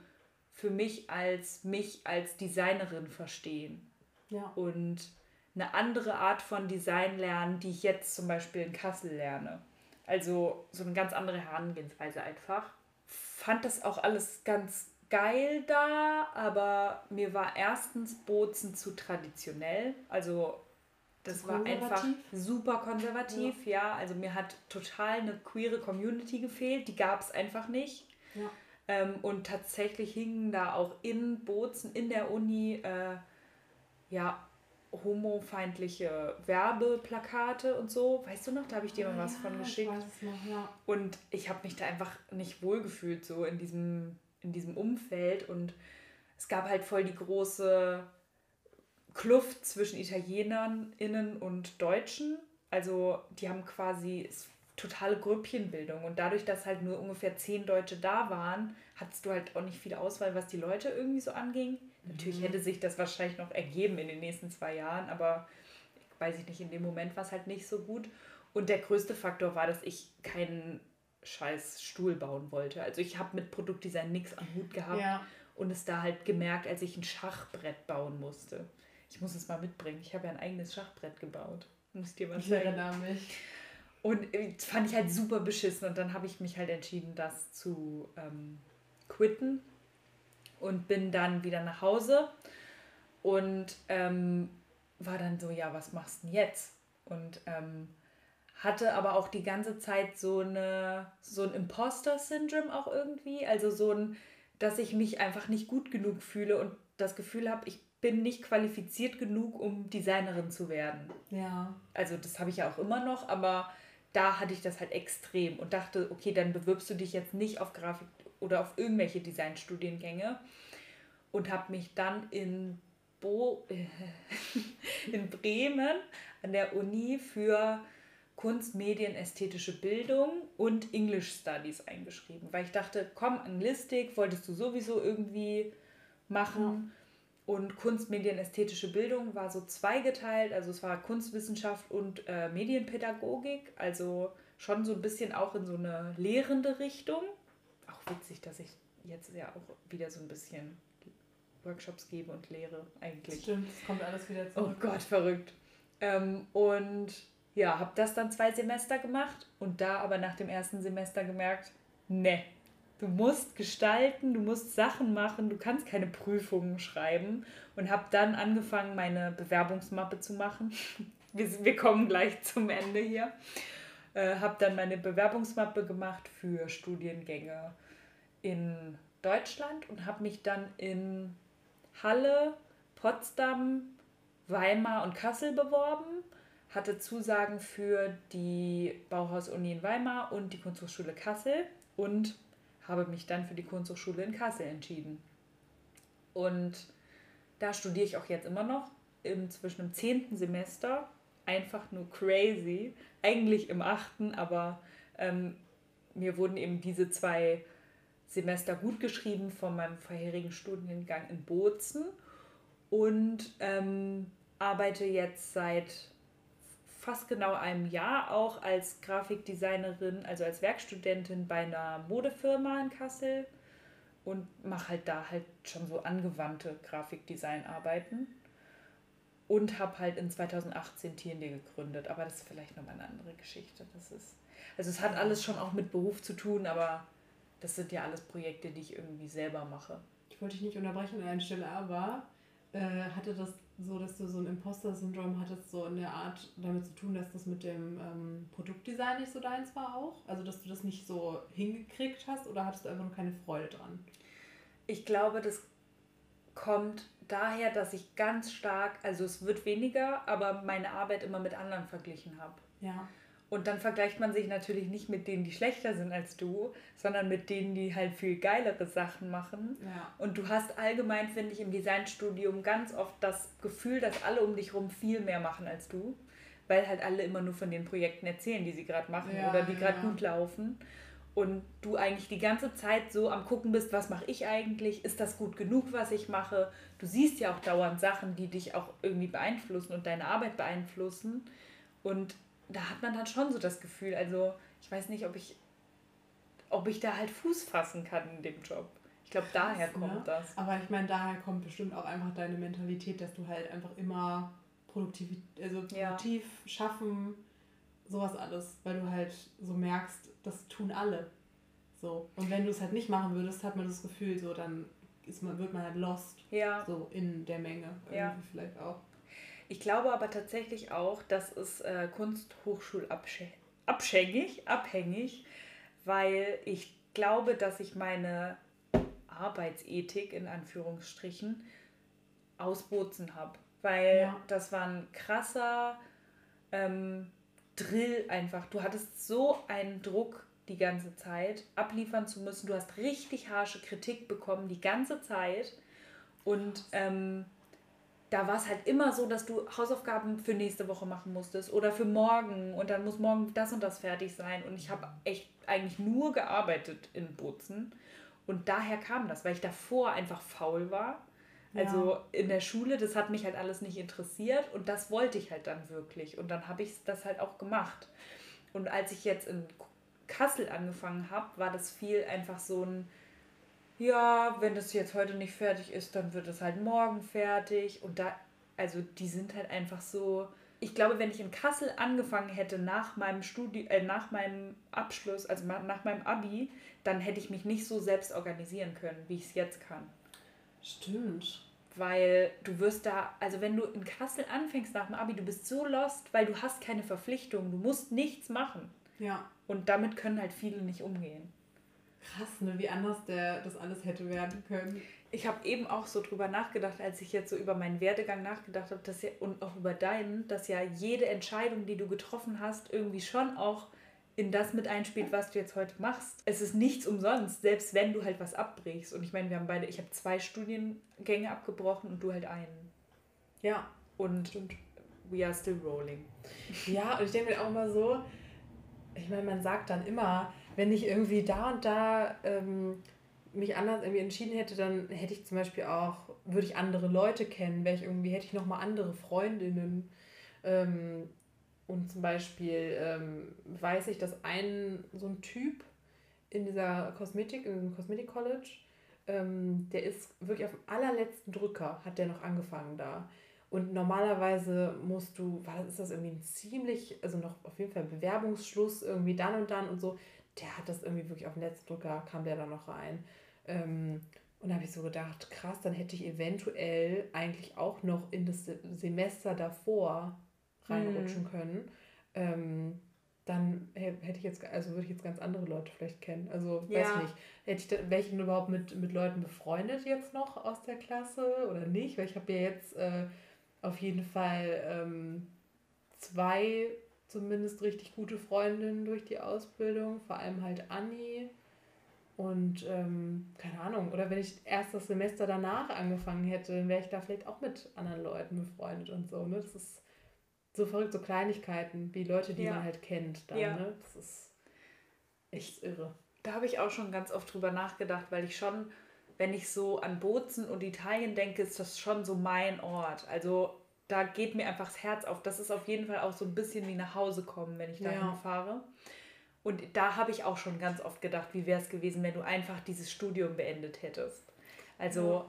für mich als mich als Designerin verstehen. Ja. Und eine andere Art von Design lernen, die ich jetzt zum Beispiel in Kassel lerne. Also so eine ganz andere Herangehensweise einfach fand das auch alles ganz geil da, aber mir war erstens Bozen zu traditionell. Also das war einfach super konservativ, ja. ja. Also mir hat total eine queere Community gefehlt, die gab es einfach nicht. Ja. Ähm, und tatsächlich hingen da auch in Bozen, in der Uni, äh, ja, homofeindliche Werbeplakate und so. Weißt du noch, da habe ich dir mal oh, was ja, von geschickt. Ich weiß es noch, ja. Und ich habe mich da einfach nicht wohlgefühlt, so in diesem, in diesem Umfeld. Und es gab halt voll die große Kluft zwischen Italienern innen und Deutschen. Also die haben quasi totale Grüppchenbildung. Und dadurch, dass halt nur ungefähr zehn Deutsche da waren, hattest du halt auch nicht viel Auswahl, was die Leute irgendwie so anging. Natürlich hätte sich das wahrscheinlich noch ergeben in den nächsten zwei Jahren, aber weiß ich nicht, in dem Moment war es halt nicht so gut. Und der größte Faktor war, dass ich keinen scheiß Stuhl bauen wollte. Also ich habe mit Produktdesign nichts am Hut gehabt ja. und es da halt gemerkt, als ich ein Schachbrett bauen musste. Ich muss es mal mitbringen. Ich habe ja ein eigenes Schachbrett gebaut. Muss dir mal zeigen. Ich mich. Und das fand ich halt super beschissen. Und dann habe ich mich halt entschieden, das zu ähm, quitten und bin dann wieder nach Hause und ähm, war dann so, ja, was machst du denn jetzt? Und ähm, hatte aber auch die ganze Zeit so, eine, so ein Imposter-Syndrom auch irgendwie. Also so ein, dass ich mich einfach nicht gut genug fühle und das Gefühl habe, ich bin nicht qualifiziert genug, um Designerin zu werden. Ja. Also das habe ich ja auch immer noch, aber da hatte ich das halt extrem und dachte, okay, dann bewirbst du dich jetzt nicht auf Grafik oder auf irgendwelche Designstudiengänge und habe mich dann in, Bo *laughs* in Bremen an der Uni für Kunst, Medien, ästhetische Bildung und English Studies eingeschrieben, weil ich dachte, komm, Anglistik wolltest du sowieso irgendwie machen. Ja. Und Kunst, Medien, ästhetische Bildung war so zweigeteilt. Also es war Kunstwissenschaft und äh, Medienpädagogik. Also schon so ein bisschen auch in so eine lehrende Richtung witzig, dass ich jetzt ja auch wieder so ein bisschen Workshops gebe und lehre eigentlich. Stimmt, es kommt alles wieder zurück. Oh Gott, verrückt. Ähm, und ja, habe das dann zwei Semester gemacht und da aber nach dem ersten Semester gemerkt, ne, du musst gestalten, du musst Sachen machen, du kannst keine Prüfungen schreiben und habe dann angefangen, meine Bewerbungsmappe zu machen. *laughs* wir, wir kommen gleich zum Ende hier. Äh, habe dann meine Bewerbungsmappe gemacht für Studiengänge in Deutschland und habe mich dann in Halle, Potsdam, Weimar und Kassel beworben, hatte Zusagen für die Bauhaus-Uni in Weimar und die Kunsthochschule Kassel und habe mich dann für die Kunsthochschule in Kassel entschieden. Und da studiere ich auch jetzt immer noch, im, zwischen dem zehnten Semester, einfach nur crazy, eigentlich im achten, aber ähm, mir wurden eben diese zwei Semester gut geschrieben von meinem vorherigen Studiengang in Bozen und ähm, arbeite jetzt seit fast genau einem Jahr auch als Grafikdesignerin, also als Werkstudentin bei einer Modefirma in Kassel und mache halt da halt schon so angewandte Grafikdesign-Arbeiten und habe halt in 2018 TND gegründet, aber das ist vielleicht nochmal eine andere Geschichte. Das ist, also es hat alles schon auch mit Beruf zu tun, aber das sind ja alles Projekte, die ich irgendwie selber mache. Ich wollte dich nicht unterbrechen an einer Stelle, aber äh, hatte das so, dass du so ein Imposter-Syndrom hattest, so in der Art damit zu tun, dass das mit dem ähm, Produktdesign nicht so deins war auch? Also, dass du das nicht so hingekriegt hast oder hattest du einfach nur keine Freude dran? Ich glaube, das kommt daher, dass ich ganz stark, also es wird weniger, aber meine Arbeit immer mit anderen verglichen habe. Ja. Und dann vergleicht man sich natürlich nicht mit denen, die schlechter sind als du, sondern mit denen, die halt viel geilere Sachen machen. Ja. Und du hast allgemein, finde ich, im Designstudium ganz oft das Gefühl, dass alle um dich rum viel mehr machen als du, weil halt alle immer nur von den Projekten erzählen, die sie gerade machen ja, oder die gerade ja. gut laufen und du eigentlich die ganze Zeit so am gucken bist, was mache ich eigentlich? Ist das gut genug, was ich mache? Du siehst ja auch dauernd Sachen, die dich auch irgendwie beeinflussen und deine Arbeit beeinflussen. Und da hat man dann schon so das Gefühl, also ich weiß nicht, ob ich, ob ich da halt Fuß fassen kann in dem Job. Ich glaube, daher kommt ne? das. Aber ich meine, daher kommt bestimmt auch einfach deine Mentalität, dass du halt einfach immer produktiv, also produktiv ja. schaffen, sowas alles, weil du halt so merkst, das tun alle. So. Und wenn du es halt nicht machen würdest, hat man das Gefühl, so dann ist man, wird man halt lost. Ja. So in der Menge. Irgendwie ja. vielleicht auch. Ich glaube aber tatsächlich auch, dass es äh, Kunsthochschulabhängig, abhängig, weil ich glaube, dass ich meine Arbeitsethik in Anführungsstrichen ausbozen habe. Weil ja. das war ein krasser ähm, Drill einfach. Du hattest so einen Druck die ganze Zeit, abliefern zu müssen. Du hast richtig harsche Kritik bekommen die ganze Zeit. Und ähm, da war es halt immer so, dass du Hausaufgaben für nächste Woche machen musstest oder für morgen und dann muss morgen das und das fertig sein. Und ich habe echt eigentlich nur gearbeitet in Bozen. Und daher kam das, weil ich davor einfach faul war also in der Schule, das hat mich halt alles nicht interessiert und das wollte ich halt dann wirklich. Und dann habe ich das halt auch gemacht. Und als ich jetzt in Kassel angefangen habe, war das viel einfach so ein, ja, wenn das jetzt heute nicht fertig ist, dann wird es halt morgen fertig. Und da, also die sind halt einfach so. Ich glaube, wenn ich in Kassel angefangen hätte nach meinem Studi äh, nach meinem Abschluss, also nach meinem Abi, dann hätte ich mich nicht so selbst organisieren können, wie ich es jetzt kann. Stimmt. Weil du wirst da, also wenn du in Kassel anfängst nach dem Abi, du bist so lost, weil du hast keine Verpflichtung, du musst nichts machen. Ja. Und damit können halt viele nicht umgehen. Krass, ne? wie anders der das alles hätte werden können. Ich habe eben auch so drüber nachgedacht, als ich jetzt so über meinen Werdegang nachgedacht habe, dass ja, und auch über deinen, dass ja jede Entscheidung, die du getroffen hast, irgendwie schon auch in das mit einspielt, was du jetzt heute machst. Es ist nichts umsonst, selbst wenn du halt was abbrichst. Und ich meine, wir haben beide, ich habe zwei Studiengänge abgebrochen und du halt einen. Ja. Und Stimmt. we are still rolling. Ja, und ich denke mir auch immer so, ich meine, man sagt dann immer, wenn ich irgendwie da und da ähm, mich anders irgendwie entschieden hätte, dann hätte ich zum Beispiel auch, würde ich andere Leute kennen, wäre ich irgendwie, hätte ich nochmal andere Freundinnen. Ähm, und zum Beispiel ähm, weiß ich, dass ein so ein Typ in dieser Kosmetik, in diesem Kosmetik College, ähm, der ist wirklich auf dem allerletzten Drücker, hat der noch angefangen da. Und normalerweise musst du, was ist das irgendwie ein ziemlich, also noch auf jeden Fall Bewerbungsschluss irgendwie dann und dann und so. Der hat das irgendwie wirklich auf dem letzten Drücker, kam der da noch rein. Ähm, und da habe ich so gedacht, krass, dann hätte ich eventuell eigentlich auch noch in das Semester davor reinrutschen mhm. können, ähm, dann hätte ich jetzt, also würde ich jetzt ganz andere Leute vielleicht kennen. Also ja. weiß nicht, hätte ich da, wäre ich denn überhaupt mit, mit Leuten befreundet jetzt noch aus der Klasse oder nicht? Weil ich habe ja jetzt äh, auf jeden Fall ähm, zwei zumindest richtig gute Freundinnen durch die Ausbildung, vor allem halt Anni. Und ähm, keine Ahnung, oder wenn ich erst das Semester danach angefangen hätte, dann wäre ich da vielleicht auch mit anderen Leuten befreundet und so. Ne? Das ist so verrückt, so Kleinigkeiten, wie Leute, die ja. man halt kennt. Dann, ja. ne? Das ist echt irre. Da habe ich auch schon ganz oft drüber nachgedacht, weil ich schon, wenn ich so an Bozen und Italien denke, ist das schon so mein Ort. Also da geht mir einfach das Herz auf. Das ist auf jeden Fall auch so ein bisschen wie nach Hause kommen, wenn ich dahin ja. fahre. Und da habe ich auch schon ganz oft gedacht, wie wäre es gewesen, wenn du einfach dieses Studium beendet hättest. Also, ja.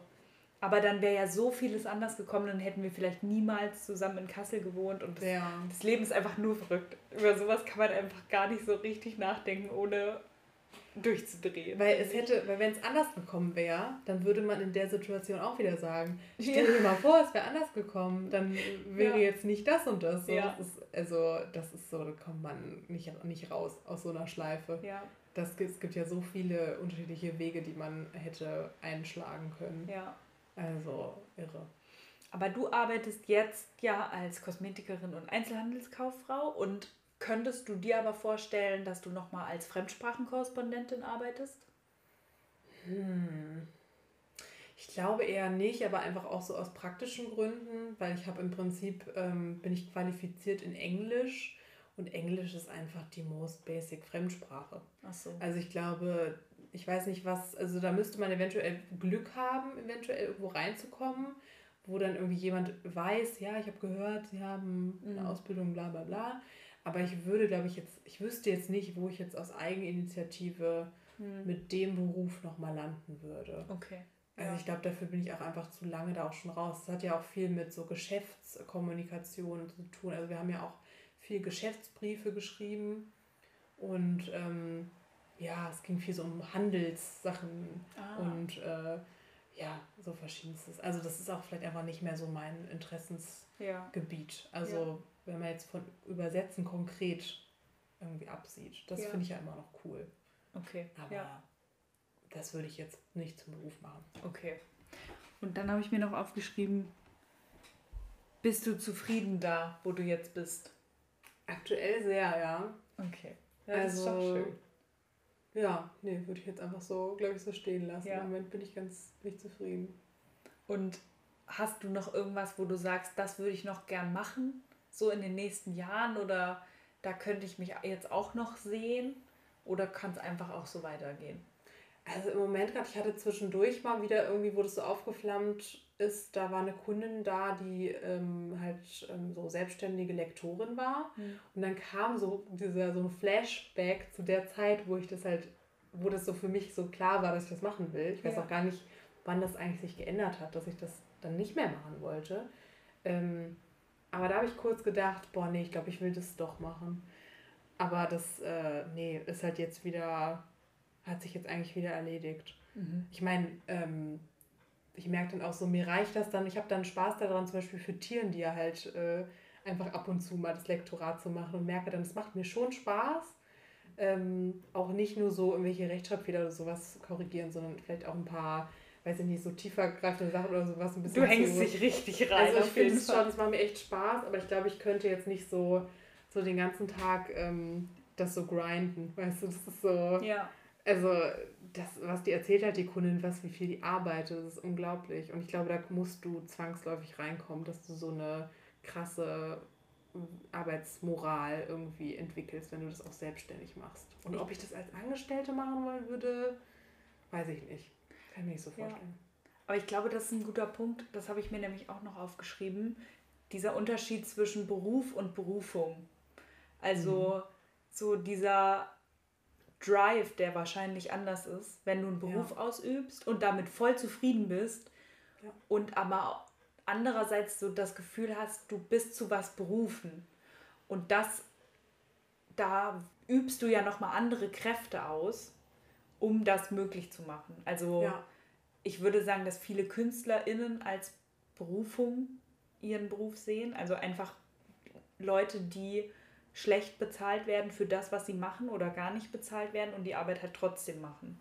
aber dann wäre ja so vieles anders gekommen, dann hätten wir vielleicht niemals zusammen in Kassel gewohnt und das, ja. das Leben ist einfach nur verrückt. Über sowas kann man einfach gar nicht so richtig nachdenken, ohne durchzudrehen. Weil es hätte, weil wenn es anders gekommen wäre, dann würde man in der Situation auch wieder sagen, stell dir mal vor, es wäre anders gekommen, dann wäre ja. jetzt nicht das und das. So, ja. das ist, also das ist so, da kommt man nicht, nicht raus aus so einer Schleife. Ja. Das, es gibt ja so viele unterschiedliche Wege, die man hätte einschlagen können. Ja. Also irre. Aber du arbeitest jetzt ja als Kosmetikerin und Einzelhandelskauffrau und Könntest du dir aber vorstellen, dass du nochmal als Fremdsprachenkorrespondentin arbeitest? Hm. Ich glaube eher nicht, aber einfach auch so aus praktischen Gründen, weil ich habe im Prinzip, ähm, bin ich qualifiziert in Englisch und Englisch ist einfach die most basic Fremdsprache. Ach so. Also ich glaube, ich weiß nicht was, also da müsste man eventuell Glück haben, eventuell irgendwo reinzukommen, wo dann irgendwie jemand weiß, ja, ich habe gehört, sie haben eine mhm. Ausbildung, bla bla bla. Aber ich würde, glaube ich, jetzt, ich wüsste jetzt nicht, wo ich jetzt aus Eigeninitiative hm. mit dem Beruf nochmal landen würde. Okay. Also ja. ich glaube, dafür bin ich auch einfach zu lange da auch schon raus. Das hat ja auch viel mit so Geschäftskommunikation zu tun. Also wir haben ja auch viel Geschäftsbriefe geschrieben und ähm, ja, es ging viel so um Handelssachen ah. und äh, ja, so verschiedenstes. Also das ist auch vielleicht einfach nicht mehr so mein Interessensgebiet. Ja. Also ja wenn man jetzt von Übersetzen konkret irgendwie absieht. Das ja. finde ich ja immer noch cool. Okay. Aber ja. das würde ich jetzt nicht zum Beruf machen. Okay. Und dann habe ich mir noch aufgeschrieben, bist du zufrieden da, wo du jetzt bist? Aktuell sehr, ja. Okay. Ja, das also, ist doch schön. Ja, nee, würde ich jetzt einfach so, glaube ich, so stehen lassen. Ja. Im Moment bin ich ganz nicht zufrieden. Und hast du noch irgendwas, wo du sagst, das würde ich noch gern machen? So in den nächsten Jahren oder da könnte ich mich jetzt auch noch sehen oder kann es einfach auch so weitergehen? Also im Moment gerade, ich hatte zwischendurch mal wieder irgendwie, wo das so aufgeflammt ist, da war eine Kundin da, die ähm, halt ähm, so selbstständige Lektorin war. Mhm. Und dann kam so dieser so ein Flashback zu der Zeit, wo ich das halt, wo das so für mich so klar war, dass ich das machen will. Ich weiß ja. auch gar nicht, wann das eigentlich sich geändert hat, dass ich das dann nicht mehr machen wollte. Ähm, aber da habe ich kurz gedacht, boah, nee, ich glaube, ich will das doch machen. Aber das, äh, nee, ist halt jetzt wieder, hat sich jetzt eigentlich wieder erledigt. Mhm. Ich meine, ähm, ich merke dann auch so, mir reicht das dann, ich habe dann Spaß daran, zum Beispiel für Tieren, die ja halt äh, einfach ab und zu mal das Lektorat zu machen und merke dann, es macht mir schon Spaß. Ähm, auch nicht nur so irgendwelche Rechtschreibfehler oder sowas korrigieren, sondern vielleicht auch ein paar weiß ich nicht, so tiefergreifende Sachen oder sowas ein bisschen. Du hängst dich richtig rein. Also ich finde es schon, es macht mir echt Spaß, aber ich glaube, ich könnte jetzt nicht so, so den ganzen Tag ähm, das so grinden. Weißt du, das ist so. Ja. Also, das, was die erzählt hat, die Kundin, was, wie viel die arbeitet, das ist unglaublich. Und ich glaube, da musst du zwangsläufig reinkommen, dass du so eine krasse Arbeitsmoral irgendwie entwickelst, wenn du das auch selbstständig machst. Und ob ich das als Angestellte machen wollen würde, weiß ich nicht. Kann ich mir nicht so vorstellen. Ja. Aber ich glaube, das ist ein guter Punkt. Das habe ich mir nämlich auch noch aufgeschrieben. Dieser Unterschied zwischen Beruf und Berufung. Also mhm. so dieser Drive, der wahrscheinlich anders ist, wenn du einen Beruf ja. ausübst und damit voll zufrieden bist ja. und aber andererseits so das Gefühl hast, du bist zu was berufen. Und das, da übst du ja nochmal andere Kräfte aus um das möglich zu machen. Also ja. ich würde sagen, dass viele KünstlerInnen als Berufung ihren Beruf sehen. Also einfach Leute, die schlecht bezahlt werden für das, was sie machen oder gar nicht bezahlt werden und die Arbeit halt trotzdem machen.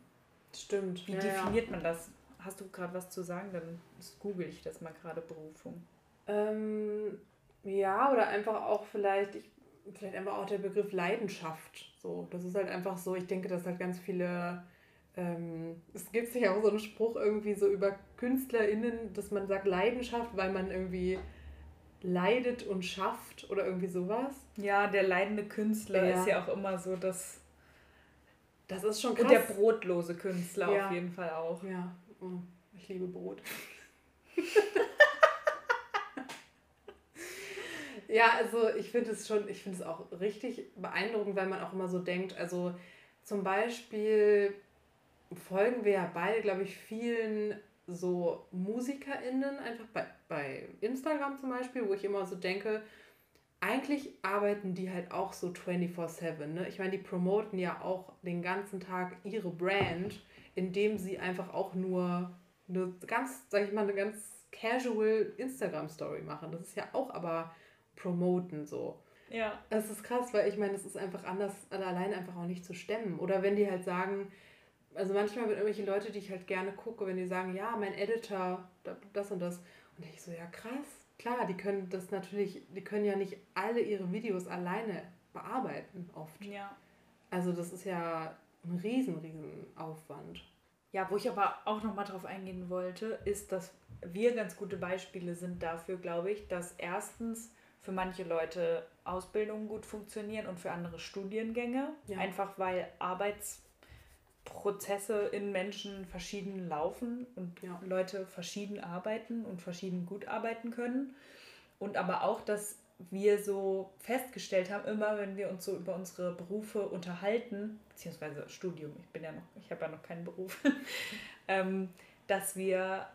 Stimmt. Wie ja, definiert ja. man das? Hast du gerade was zu sagen? Dann google ich das mal gerade Berufung. Ähm, ja, oder einfach auch vielleicht, ich, vielleicht einfach auch der Begriff Leidenschaft. So, das ist halt einfach so, ich denke, dass halt ganz viele, ähm, es gibt sich auch so einen Spruch irgendwie so über KünstlerInnen, dass man sagt Leidenschaft, weil man irgendwie leidet und schafft oder irgendwie sowas. Ja, der leidende Künstler ja. ist ja auch immer so das. Das ist schon krass. Und der brotlose Künstler ja. auf jeden Fall auch. Ja, oh, ich liebe Brot. *laughs* Ja, also ich finde es schon, ich finde es auch richtig beeindruckend, weil man auch immer so denkt, also zum Beispiel folgen wir ja beide, glaube ich, vielen so MusikerInnen, einfach bei, bei Instagram zum Beispiel, wo ich immer so denke, eigentlich arbeiten die halt auch so 24-7. Ne? Ich meine, die promoten ja auch den ganzen Tag ihre Brand, indem sie einfach auch nur eine ganz, sag ich mal, eine ganz casual Instagram-Story machen. Das ist ja auch aber promoten so. Ja. Es ist krass, weil ich meine, es ist einfach anders, allein einfach auch nicht zu stemmen. Oder wenn die halt sagen, also manchmal mit irgendwelche Leute, die ich halt gerne gucke, wenn die sagen, ja, mein Editor, das und das. Und ich so, ja krass, klar, die können das natürlich, die können ja nicht alle ihre Videos alleine bearbeiten, oft. Ja. Also das ist ja ein riesen, riesen Aufwand. Ja, wo ich aber auch nochmal drauf eingehen wollte, ist, dass wir ganz gute Beispiele sind dafür, glaube ich, dass erstens für manche Leute Ausbildungen gut funktionieren und für andere Studiengänge. Ja. Einfach weil Arbeitsprozesse in Menschen verschieden laufen und ja. Leute verschieden arbeiten und verschieden gut arbeiten können. Und aber auch, dass wir so festgestellt haben, immer wenn wir uns so über unsere Berufe unterhalten, beziehungsweise Studium, ich bin ja noch, ich habe ja noch keinen Beruf, *laughs* ähm, dass wir,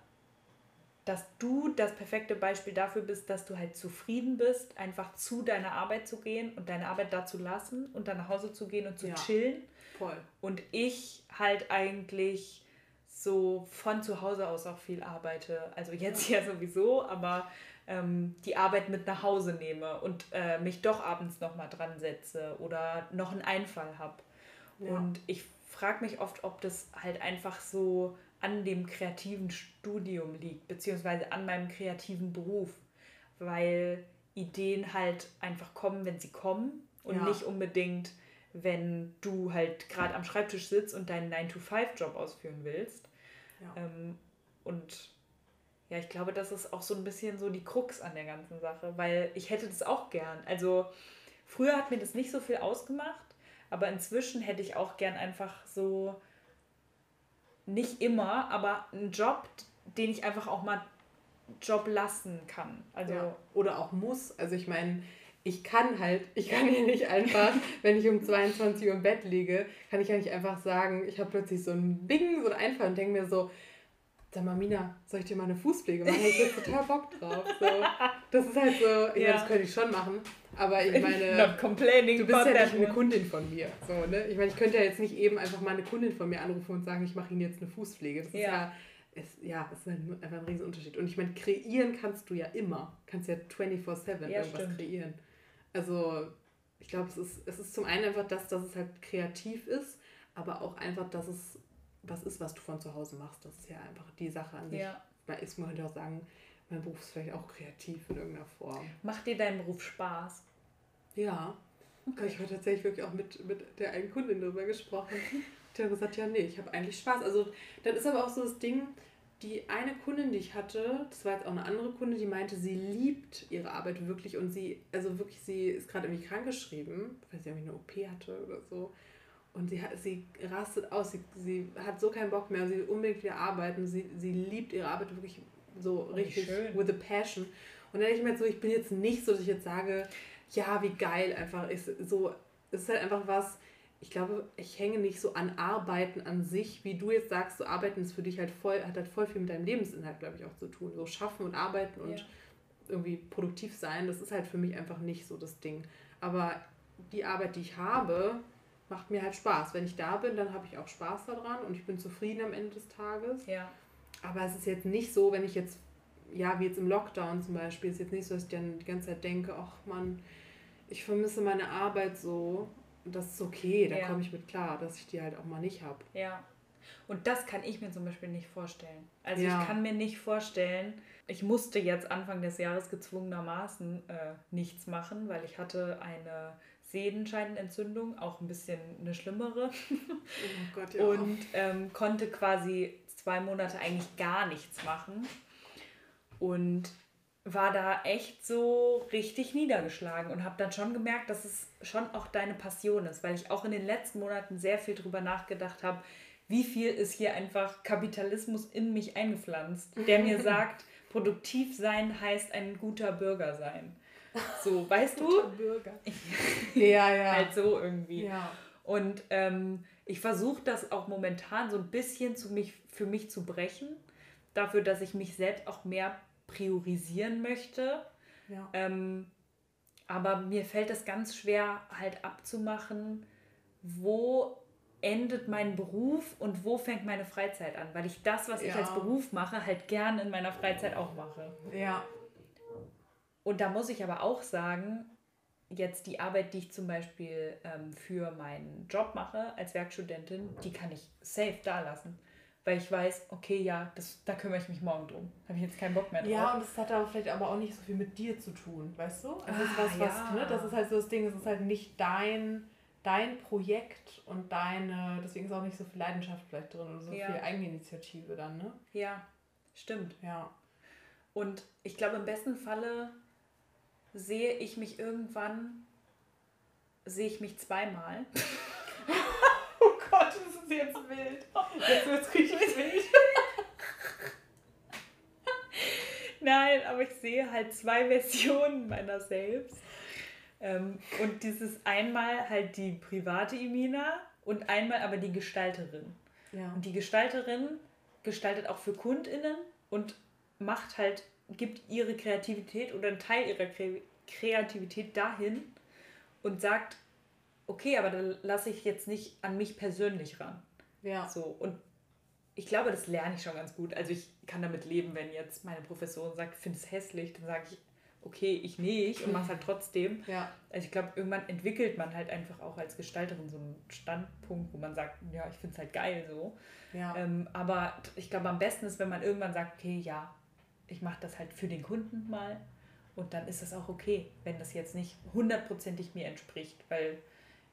dass du das perfekte Beispiel dafür bist, dass du halt zufrieden bist, einfach zu deiner Arbeit zu gehen und deine Arbeit da zu lassen und dann nach Hause zu gehen und zu ja, chillen. Voll. Und ich halt eigentlich so von zu Hause aus auch viel arbeite. Also jetzt ja sowieso, aber ähm, die Arbeit mit nach Hause nehme und äh, mich doch abends nochmal dran setze oder noch einen Einfall habe. Ja. Und ich frage mich oft, ob das halt einfach so an dem kreativen Studium liegt, beziehungsweise an meinem kreativen Beruf, weil Ideen halt einfach kommen, wenn sie kommen und ja. nicht unbedingt, wenn du halt gerade am Schreibtisch sitzt und deinen 9-to-5-Job ausführen willst. Ja. Ähm, und ja, ich glaube, das ist auch so ein bisschen so die Krux an der ganzen Sache, weil ich hätte das auch gern. Also früher hat mir das nicht so viel ausgemacht, aber inzwischen hätte ich auch gern einfach so, nicht immer, aber einen Job, den ich einfach auch mal Job lassen kann. Also ja. Oder auch muss. Also ich meine, ich kann halt, ich kann hier nicht einfach, wenn ich um 22 Uhr im Bett liege, kann ich ja nicht einfach sagen, ich habe plötzlich so ein Bing, so ein Einfall und denke mir so, sag mal, Mina, soll ich dir mal eine Fußpflege machen? Ich habe total Bock drauf. So. Das ist halt so, ja. meine, das könnte ich schon machen, aber ich meine, *laughs* du bist ja nicht eine Kundin von mir. So, ne? Ich meine, ich könnte ja jetzt nicht eben einfach mal eine Kundin von mir anrufen und sagen, ich mache Ihnen jetzt eine Fußpflege. Das ist ja, ist, ja, das ist einfach ein Riesenunterschied. Und ich meine, kreieren kannst du ja immer. Du kannst ja 24-7 ja, irgendwas stimmt. kreieren. Also, ich glaube, es ist, es ist zum einen einfach das, dass es halt kreativ ist, aber auch einfach, dass es was ist, was du von zu Hause machst. Das ist ja einfach die Sache an sich. Ja. Ist, man könnte auch sagen, mein Beruf ist vielleicht auch kreativ in irgendeiner Form. Macht dir dein Beruf Spaß? Ja. Okay. Ich habe tatsächlich wirklich auch mit, mit der einen Kundin darüber gesprochen. Die hat gesagt, ja, nee, ich habe eigentlich Spaß. Also, dann ist aber auch so das Ding, die eine Kundin, die ich hatte, das war jetzt auch eine andere Kunde, die meinte, sie liebt ihre Arbeit wirklich und sie, also wirklich, sie ist gerade irgendwie krankgeschrieben, weil sie irgendwie eine OP hatte oder so. Und sie, sie rastet aus, sie, sie hat so keinen Bock mehr, sie will unbedingt wieder arbeiten. Sie, sie liebt ihre Arbeit wirklich so richtig schön. with a passion. Und dann denke ich mir so, ich bin jetzt nicht so, dass ich jetzt sage, ja, wie geil einfach ist. So, es ist halt einfach was, ich glaube, ich hänge nicht so an Arbeiten an sich, wie du jetzt sagst, so Arbeiten ist für dich halt voll, hat halt voll viel mit deinem Lebensinhalt, glaube ich, auch zu tun. So schaffen und arbeiten und ja. irgendwie produktiv sein, das ist halt für mich einfach nicht so das Ding. Aber die Arbeit, die ich habe, macht mir halt Spaß. Wenn ich da bin, dann habe ich auch Spaß daran und ich bin zufrieden am Ende des Tages. Ja. Aber es ist jetzt nicht so, wenn ich jetzt, ja, wie jetzt im Lockdown zum Beispiel, ist jetzt nicht so, dass ich dann die ganze Zeit denke, ach man, ich vermisse meine Arbeit so. Das ist okay, da ja. komme ich mit klar, dass ich die halt auch mal nicht habe. Ja. Und das kann ich mir zum Beispiel nicht vorstellen. Also ja. ich kann mir nicht vorstellen, ich musste jetzt Anfang des Jahres gezwungenermaßen äh, nichts machen, weil ich hatte eine Sehenscheidenentzündung, auch ein bisschen eine schlimmere. *laughs* Oh Gott, ja. Und ähm, konnte quasi zwei Monate eigentlich gar nichts machen. Und war da echt so richtig niedergeschlagen und habe dann schon gemerkt, dass es schon auch deine Passion ist, weil ich auch in den letzten Monaten sehr viel drüber nachgedacht habe, wie viel ist hier einfach Kapitalismus in mich eingepflanzt, der mir *laughs* sagt, produktiv sein heißt ein guter Bürger sein. So, *laughs* weißt du? Bürger. *laughs* ja, ja. halt so irgendwie. Ja. Und ähm, ich versuche das auch momentan so ein bisschen zu mich, für mich zu brechen, dafür, dass ich mich selbst auch mehr priorisieren möchte. Ja. Ähm, aber mir fällt es ganz schwer, halt abzumachen, wo endet mein Beruf und wo fängt meine Freizeit an? Weil ich das, was ja. ich als Beruf mache, halt gern in meiner Freizeit auch mache. Ja. Und da muss ich aber auch sagen, jetzt die Arbeit, die ich zum Beispiel ähm, für meinen Job mache als Werkstudentin, die kann ich safe da lassen. Weil ich weiß, okay, ja, das, da kümmere ich mich morgen drum. Habe ich jetzt keinen Bock mehr drauf. Ja, und das hat aber vielleicht aber auch nicht so viel mit dir zu tun, weißt du? Also ah, das, was, ja. ne, das ist halt so das Ding, es ist halt nicht dein, dein Projekt und deine, deswegen ist auch nicht so viel Leidenschaft vielleicht drin oder so ja. viel Eigeninitiative dann, ne? Ja, stimmt. Ja. Und ich glaube, im besten Falle sehe ich mich irgendwann, sehe ich mich zweimal. *laughs* ist jetzt wild. Jetzt wird es richtig wild. *laughs* Nein, aber ich sehe halt zwei Versionen meiner selbst. Ähm, und dieses einmal halt die private Imina und einmal aber die Gestalterin. Ja. Und die Gestalterin gestaltet auch für KundInnen und macht halt gibt ihre Kreativität oder einen Teil ihrer Kreativität dahin und sagt, okay, aber dann lasse ich jetzt nicht an mich persönlich ran. Ja. So, und ich glaube, das lerne ich schon ganz gut. Also ich kann damit leben, wenn jetzt meine Professorin sagt, ich finde es hässlich, dann sage ich, okay, ich nicht und mache es halt trotzdem. Ja. Also ich glaube, irgendwann entwickelt man halt einfach auch als Gestalterin so einen Standpunkt, wo man sagt, ja, ich finde es halt geil so. Ja. Ähm, aber ich glaube, am besten ist, wenn man irgendwann sagt, okay, ja, ich mache das halt für den Kunden mal und dann ist das auch okay, wenn das jetzt nicht hundertprozentig mir entspricht, weil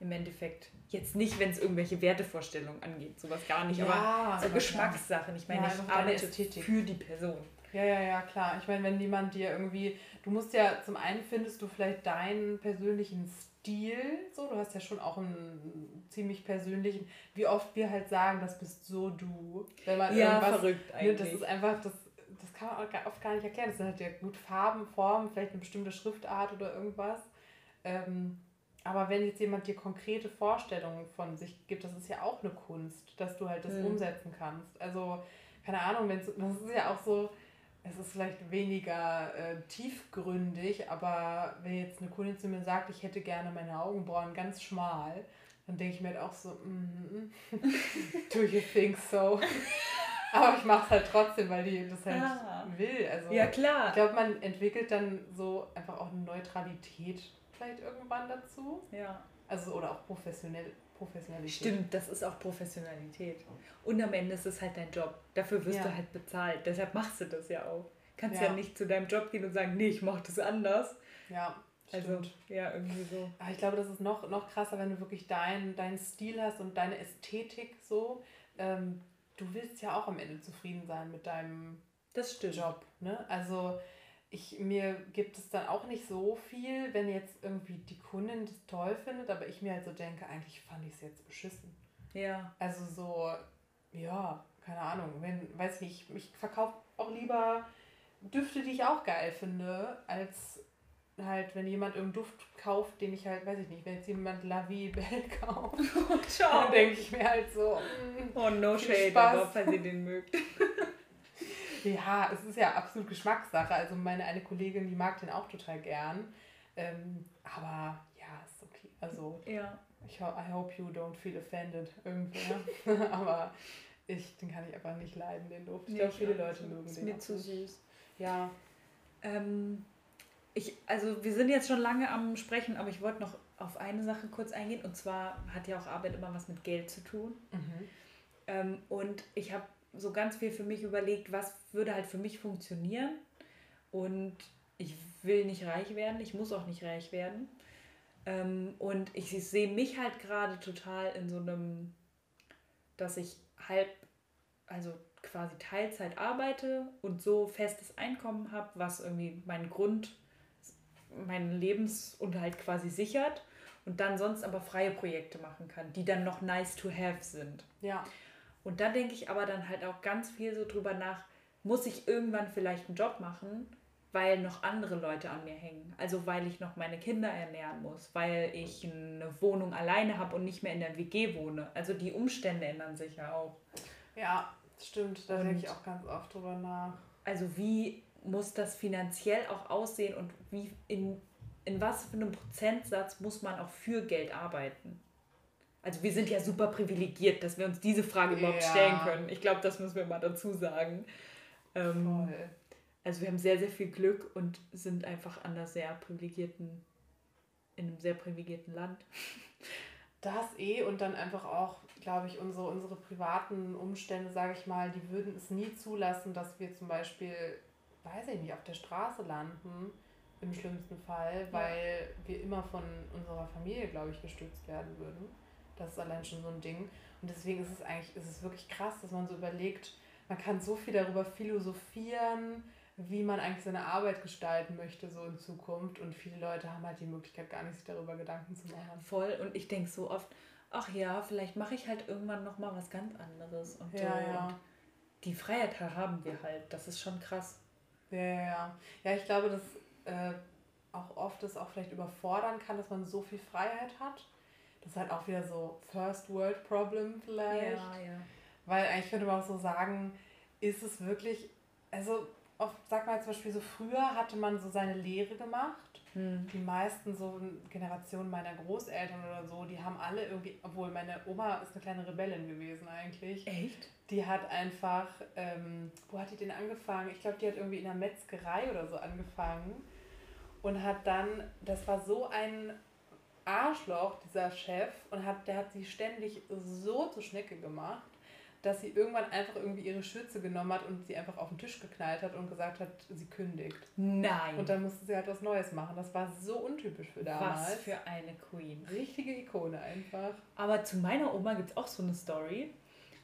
im Endeffekt jetzt nicht, wenn es irgendwelche Wertevorstellungen angeht, sowas gar nicht, ja, aber so Geschmackssachen. Ich meine, ja, ich arbeite für die Person. Ja, ja, ja, klar. Ich meine, wenn jemand dir irgendwie, du musst ja, zum einen findest du vielleicht deinen persönlichen Stil, so, du hast ja schon auch einen ziemlich persönlichen, wie oft wir halt sagen, das bist so du. Wenn man ja, verrückt eigentlich. Ne, das ist einfach, das das kann man auch oft gar nicht erklären. Das sind halt ja gut Farben, Formen, vielleicht eine bestimmte Schriftart oder irgendwas. Ähm, aber wenn jetzt jemand dir konkrete Vorstellungen von sich gibt, das ist ja auch eine Kunst, dass du halt das mhm. umsetzen kannst. Also, keine Ahnung, wenn's, das ist ja auch so, es ist vielleicht weniger äh, tiefgründig, aber wenn jetzt eine Kundin zu mir sagt, ich hätte gerne meine Augenbrauen ganz schmal, dann denke ich mir halt auch so, mm, *laughs* do you think so? *laughs* Aber ich mache es halt trotzdem, weil die das halt ah. will. Also, ja, klar. Ich glaube, man entwickelt dann so einfach auch eine Neutralität vielleicht irgendwann dazu. Ja. Also, oder auch professionell, Professionalität. Stimmt, das ist auch Professionalität. Und am Ende ist es halt dein Job. Dafür wirst ja. du halt bezahlt. Deshalb machst du das ja auch. Kannst ja. ja nicht zu deinem Job gehen und sagen, nee, ich mache das anders. Ja. Also, ja, irgendwie so. Aber ich glaube, das ist noch, noch krasser, wenn du wirklich deinen dein Stil hast und deine Ästhetik so. Ähm, du willst ja auch am Ende zufrieden sein mit deinem das Job. Ne? Also ich, mir gibt es dann auch nicht so viel, wenn jetzt irgendwie die Kundin das toll findet, aber ich mir halt so denke, eigentlich fand ich es jetzt beschissen. Ja. Also so, ja, keine Ahnung, wenn, weiß nicht, ich verkaufe auch lieber Düfte, die ich auch geil finde, als halt, wenn jemand irgendeinen Duft kauft, den ich halt, weiß ich nicht, wenn jetzt jemand La Vie Belle *laughs* kauft, *laughs* oh, dann denke ich mir halt so, mm, oh no shade, Spaß. aber falls ihr den mögt. *laughs* ja, es ist ja absolut Geschmackssache. Also meine eine Kollegin, die mag den auch total gern. Ähm, aber ja, ist okay. Also ja. ich I hope you don't feel offended irgendwie. *laughs* aber ich, den kann ich einfach nicht leiden, den Duft. Ich nee, glaube, viele Leute mögen den. Ist mir zu süß. Ja. Ähm, ich, also wir sind jetzt schon lange am Sprechen, aber ich wollte noch auf eine Sache kurz eingehen. Und zwar hat ja auch Arbeit immer was mit Geld zu tun. Mhm. Ähm, und ich habe so ganz viel für mich überlegt, was würde halt für mich funktionieren. Und ich will nicht reich werden, ich muss auch nicht reich werden. Ähm, und ich sehe mich halt gerade total in so einem, dass ich halb, also quasi Teilzeit arbeite und so festes Einkommen habe, was irgendwie meinen Grund meinen Lebensunterhalt quasi sichert und dann sonst aber freie Projekte machen kann, die dann noch nice to have sind. Ja. Und da denke ich aber dann halt auch ganz viel so drüber nach, muss ich irgendwann vielleicht einen Job machen, weil noch andere Leute an mir hängen. Also weil ich noch meine Kinder ernähren muss, weil ich eine Wohnung alleine habe und nicht mehr in der WG wohne. Also die Umstände ändern sich ja auch. Ja, stimmt. Da denke ich auch ganz oft drüber nach. Also wie muss das finanziell auch aussehen und wie in, in was für einem Prozentsatz muss man auch für Geld arbeiten? Also wir sind ja super privilegiert, dass wir uns diese Frage überhaupt ja. stellen können. Ich glaube, das müssen wir mal dazu sagen. Ähm. Also wir haben sehr, sehr viel Glück und sind einfach an einer sehr privilegierten, in einem sehr privilegierten Land. Das eh und dann einfach auch, glaube ich, unsere, unsere privaten Umstände, sage ich mal, die würden es nie zulassen, dass wir zum Beispiel, weiß ich nicht, auf der Straße landen, im schlimmsten Fall, weil ja. wir immer von unserer Familie, glaube ich, gestützt werden würden. Das ist allein schon so ein Ding. Und deswegen ist es eigentlich, ist es wirklich krass, dass man so überlegt, man kann so viel darüber philosophieren, wie man eigentlich seine Arbeit gestalten möchte, so in Zukunft. Und viele Leute haben halt die Möglichkeit, gar nicht sich darüber Gedanken zu machen. Voll. Und ich denke so oft, ach ja, vielleicht mache ich halt irgendwann nochmal was ganz anderes. Und, ja, so. ja. und die Freiheit haben wir halt. Das ist schon krass. Ja, ja, ja. Ja, ich glaube, dass äh, auch oft es auch vielleicht überfordern kann, dass man so viel Freiheit hat. Das ist halt auch wieder so First World Problem vielleicht. Ja, ja. Weil eigentlich könnte man auch so sagen, ist es wirklich, also oft, sag mal zum Beispiel so, früher hatte man so seine Lehre gemacht. Hm. Die meisten so Generationen meiner Großeltern oder so, die haben alle irgendwie, obwohl meine Oma ist eine kleine Rebellin gewesen eigentlich. Echt? Die hat einfach, ähm, wo hat die denn angefangen? Ich glaube, die hat irgendwie in der Metzgerei oder so angefangen und hat dann, das war so ein Arschloch, dieser Chef, und hat, der hat sie ständig so zur Schnecke gemacht dass sie irgendwann einfach irgendwie ihre Schürze genommen hat und sie einfach auf den Tisch geknallt hat und gesagt hat, sie kündigt. Nein. Und dann musste sie halt was Neues machen. Das war so untypisch für damals. Was für eine Queen. Richtige Ikone einfach. Aber zu meiner Oma gibt es auch so eine Story.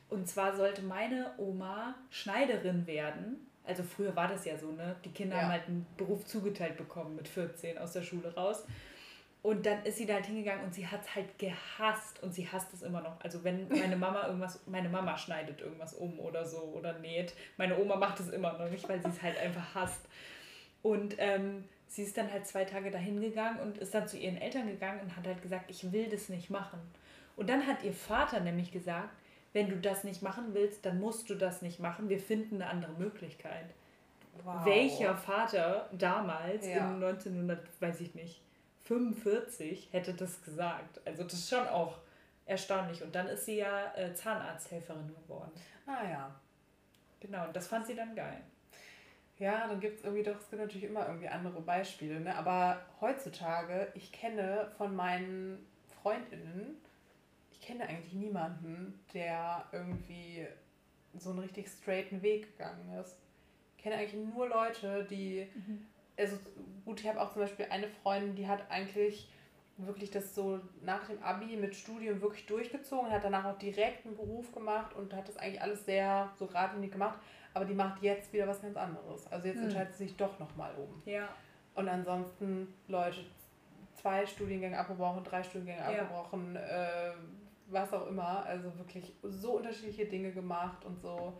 Und zwar sollte meine Oma Schneiderin werden. Also früher war das ja so, ne? Die Kinder ja. haben halt einen Beruf zugeteilt bekommen mit 14 aus der Schule raus. Und dann ist sie da halt hingegangen und sie hat es halt gehasst und sie hasst es immer noch. Also wenn meine Mama irgendwas, meine Mama schneidet irgendwas um oder so oder näht. Meine Oma macht es immer noch nicht, weil sie es halt einfach hasst. Und ähm, sie ist dann halt zwei Tage dahin gegangen und ist dann zu ihren Eltern gegangen und hat halt gesagt, ich will das nicht machen. Und dann hat ihr Vater nämlich gesagt, wenn du das nicht machen willst, dann musst du das nicht machen. Wir finden eine andere Möglichkeit. Wow. Welcher Vater damals ja. in 1900, weiß ich nicht, 45 hätte das gesagt. Also das ist schon auch erstaunlich. Und dann ist sie ja äh, Zahnarzthelferin geworden. Ah ja. Genau, und das fand sie dann geil. Ja, dann gibt es irgendwie doch, es gibt natürlich immer irgendwie andere Beispiele, ne? Aber heutzutage, ich kenne von meinen Freundinnen, ich kenne eigentlich niemanden, der irgendwie so einen richtig straighten Weg gegangen ist. Ich kenne eigentlich nur Leute, die mhm also gut, ich habe auch zum Beispiel eine Freundin, die hat eigentlich wirklich das so nach dem Abi mit Studium wirklich durchgezogen, hat danach auch direkt einen Beruf gemacht und hat das eigentlich alles sehr so geradlinig gemacht, aber die macht jetzt wieder was ganz anderes. Also jetzt hm. entscheidet sie sich doch nochmal um. Ja. Und ansonsten Leute, zwei Studiengänge abgebrochen, drei Studiengänge ja. abgebrochen, äh, was auch immer. Also wirklich so unterschiedliche Dinge gemacht und so